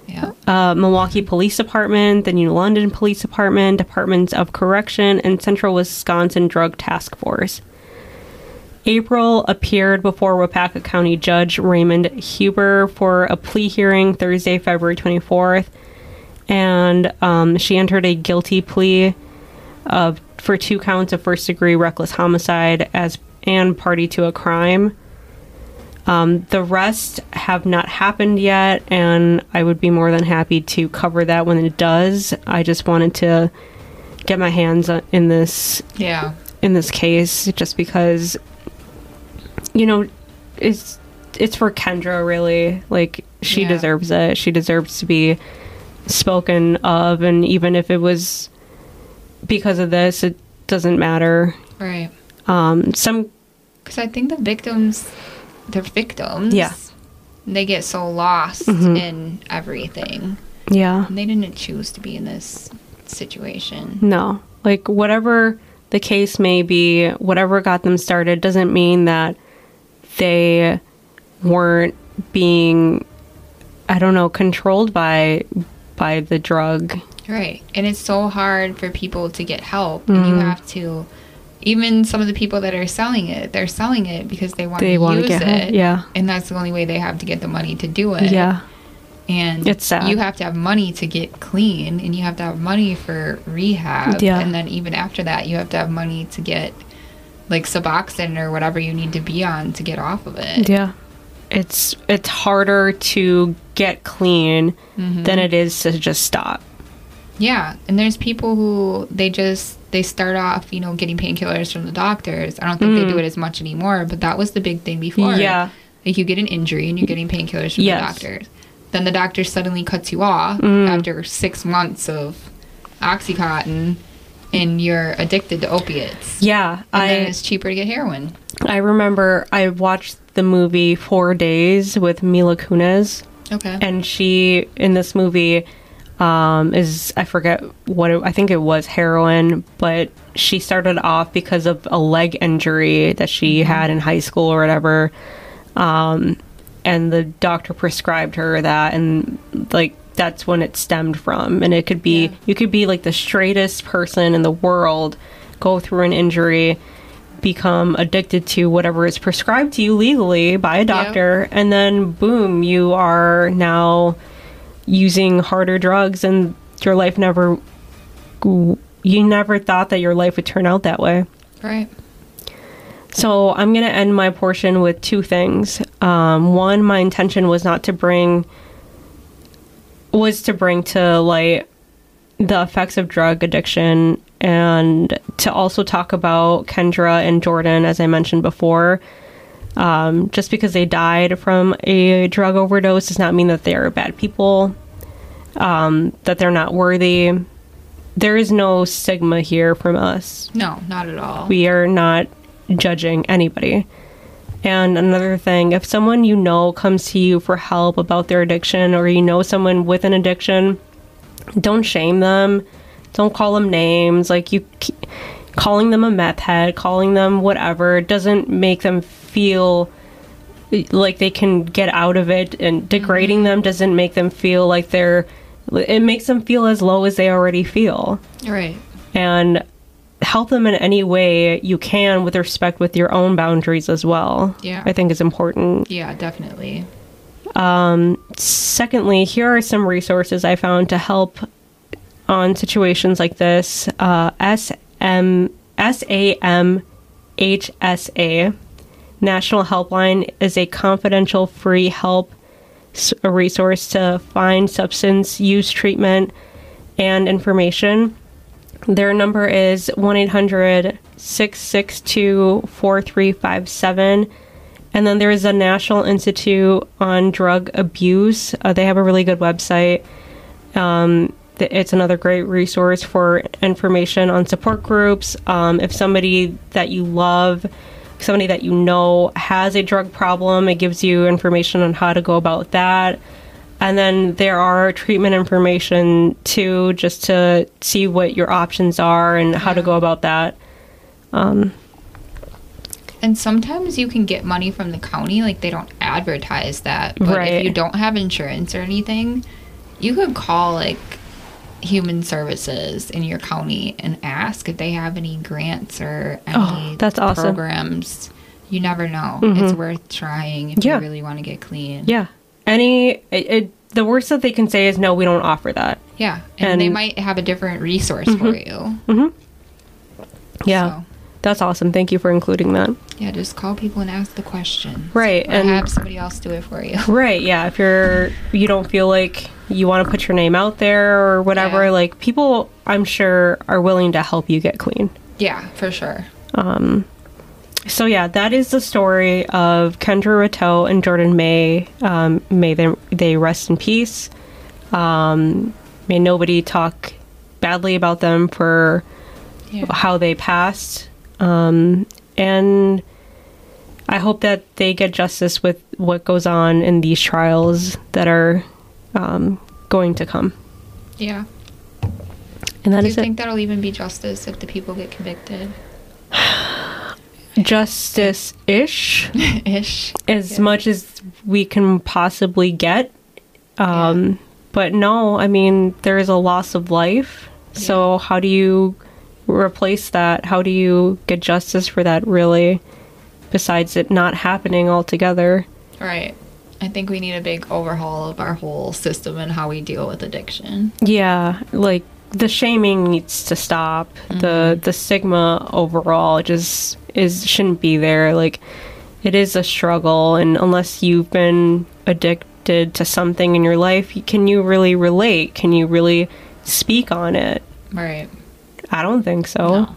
Yeah. uh, Milwaukee Police Department, the New London Police Department, Departments of Correction, and Central Wisconsin Drug Task Force. April appeared before Waupaca County Judge Raymond Huber for a plea hearing Thursday, February 24th, and um, she entered a guilty plea of for two counts of first degree reckless homicide as and party to a crime. Um, the rest have not happened yet, and I would be more than happy to cover that when it does. I just wanted to get my hands in this Yeah. in this case, just because you know it's it's for Kendra really. Like she Yeah. deserves it. She deserves to be spoken of, and even if it was because of this, it doesn't matter. Right. Um, some Because I think the victims, they're victims. Yeah. They get so lost in everything. yeah. And they didn't choose to be in this situation. No. Like, whatever the case may be, whatever got them started doesn't mean that they weren't being, I don't know, controlled by by the drug. Right. And it's so hard for people to get help. And you Mm-hmm. have to, even some of the people that are selling it, they're selling it because they want They to wanna use get it. help, yeah. And that's the only way they have to get the money to do it. Yeah. And It's sad. you have to have money to get clean and you have to have money for rehab. Yeah. And then even after that, you have to have money to get like Suboxone or whatever you need to be on to get off of it. Yeah. It's it's harder to get clean than it is to just stop. Yeah, and there's people who they just they start off, you know, getting painkillers from the doctors. I don't think they do it as much anymore, but that was the big thing before. Mm. Yeah. like you get an injury and you're getting painkillers from Yes. the doctors. Then the doctor suddenly cuts you off Mm. after six months of OxyContin, and you're addicted to opiates. Yeah. And I it's cheaper to get heroin. I remember I watched the movie Four Days with Mila Kunis. Okay. and she in this movie um is i forget what it, i think it was heroin but she started off because of a leg injury that she had in high school or whatever um and the doctor prescribed her that and like that's when it stemmed from and it could be Yeah. you could be like the straightest person in the world go through an injury become addicted to whatever is prescribed to you legally by a doctor and then boom you are now using harder drugs and your life never you never thought that your life would turn out that way right. so i'm going to end my portion with two things um, one my intention was not to bring was to bring to light the effects of drug addiction and to also talk about Kendra and Jordan, as I mentioned before. Um, just because they died from a drug overdose does not mean that they are bad people, um, that they're not worthy. There is no stigma here from us. No, not at all. We are not judging anybody. And another thing, if someone you know comes to you for help about their addiction or you know someone with an addiction, don't shame them. Don't call them names. Like you calling them a meth head, calling them whatever doesn't make them feel like they can get out of it and mm-hmm. degrading them doesn't make them feel like they're it makes them feel as low as they already feel right. and help them in any way you can with respect with your own boundaries as well. Yeah. I think is important. Yeah, definitely. Um, Secondly, here are some resources I found to help on situations like this. Uh, SM, SAMHSA, National Helpline, is a confidential free help s- a resource to find substance use treatment and information. Their number is 1 800 662 4357. And then there's a National Institute on Drug Abuse. Uh, they have a really good website. Um, it's another great resource for information on support groups. Um, if somebody that you love, somebody that you know has a drug problem, it gives you information on how to go about that. And then there are treatment information too, just to see what your options are and how to go about that. And sometimes you can get money from the county, like they don't advertise that. But Right. if you don't have insurance or anything, you could call like human services in your county and ask if they have any grants or any Oh, that's awesome. Mm-hmm. programs. You never know. It's worth trying if Yeah. you really want to get clean. Yeah. Any, it, it, the worst that they can say is no, we don't offer that. Yeah. And, they And- Mm-hmm. might have a different resource for you. Yeah. So, That's awesome. Thank you for including that. yeah, just call people and ask the question. Right, and- have somebody else do it for you. Right. Yeah. If you're, you don't feel like you want to put your name out there or whatever, Yeah. like people, I'm sure, are willing to help you get clean. Yeah, for sure. So yeah, that is the story of Kendra Rateau and Jordan May. Um, may they, they rest in peace. Um, may nobody talk badly about them for Yeah. how they passed. Um, and I hope that they get justice with what goes on in these trials that are um, going to come. Yeah. And that Do you think that'll even be justice if the people get convicted? Justice ish. Ish. as Yeah. much as we can possibly get. Um, But no, I mean, there is a loss of life. So, how do you replace that? How do you get justice for that, really? Besides it not happening altogether. Right. I think we need a big overhaul of our whole system and how we deal with addiction. Yeah, like the shaming needs to stop. The the stigma overall just is shouldn't be there. Like it is a struggle and unless you've been addicted to something in your life, can you really relate? Can you really speak on it? Right. I don't think so. No.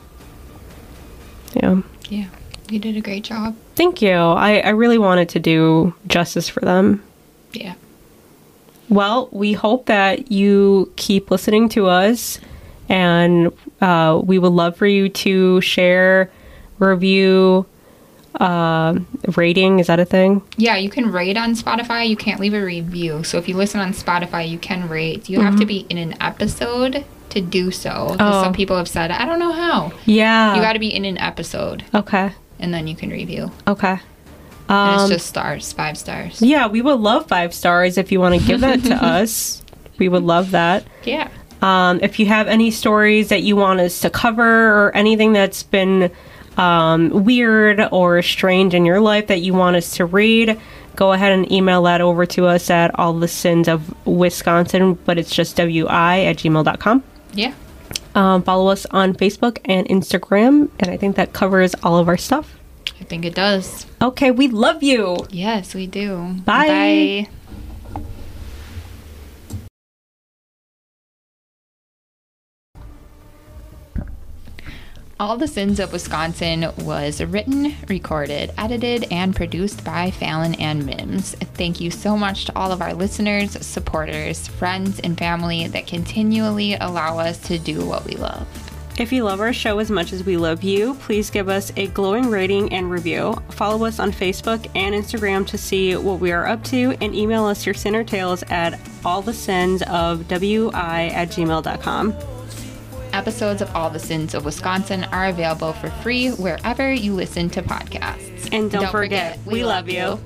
Yeah. Yeah. You did a great job. Thank you. I, I really wanted to do justice for them. Yeah. Well, we hope that you keep listening to us, and uh, we would love for you to share, review, uh, rating. Is that a thing? Yeah, you can rate on Spotify. You can't leave a review. So if you listen on Spotify, you can rate. You have to be in an episode to do so. Oh. Some people have said, I don't know how. Yeah. You got to be in an episode okay. and then you can review. Okay. Um, it's just stars, five stars. Yeah, we would love five stars if you want to give that to us. We would love that. Yeah. Um, if you have any stories that you want us to cover or anything that's been um, weird or strange in your life that you want us to read, go ahead and email that over to us at all the sins of Wisconsin, but it's just wi at gmail.com. Yeah. Um, follow us on Facebook and Instagram, and I think that covers all of our stuff. I think it does. Okay, we love you. Yes, we do. Bye. Bye. All the Sins of Wisconsin was written, recorded, edited, and produced by Fallon and Mims. Thank you so much to all of our listeners, supporters, friends, and family that continually allow us to do what we love. If you love our show as much as we love you, please give us a glowing rating and review. Follow us on Facebook and Instagram to see what we are up to, and email us your sin or tales at all the sins of wi at gmail.com. Episodes of All the Sins of Wisconsin are available for free wherever you listen to podcasts. And don't, forget, we love you.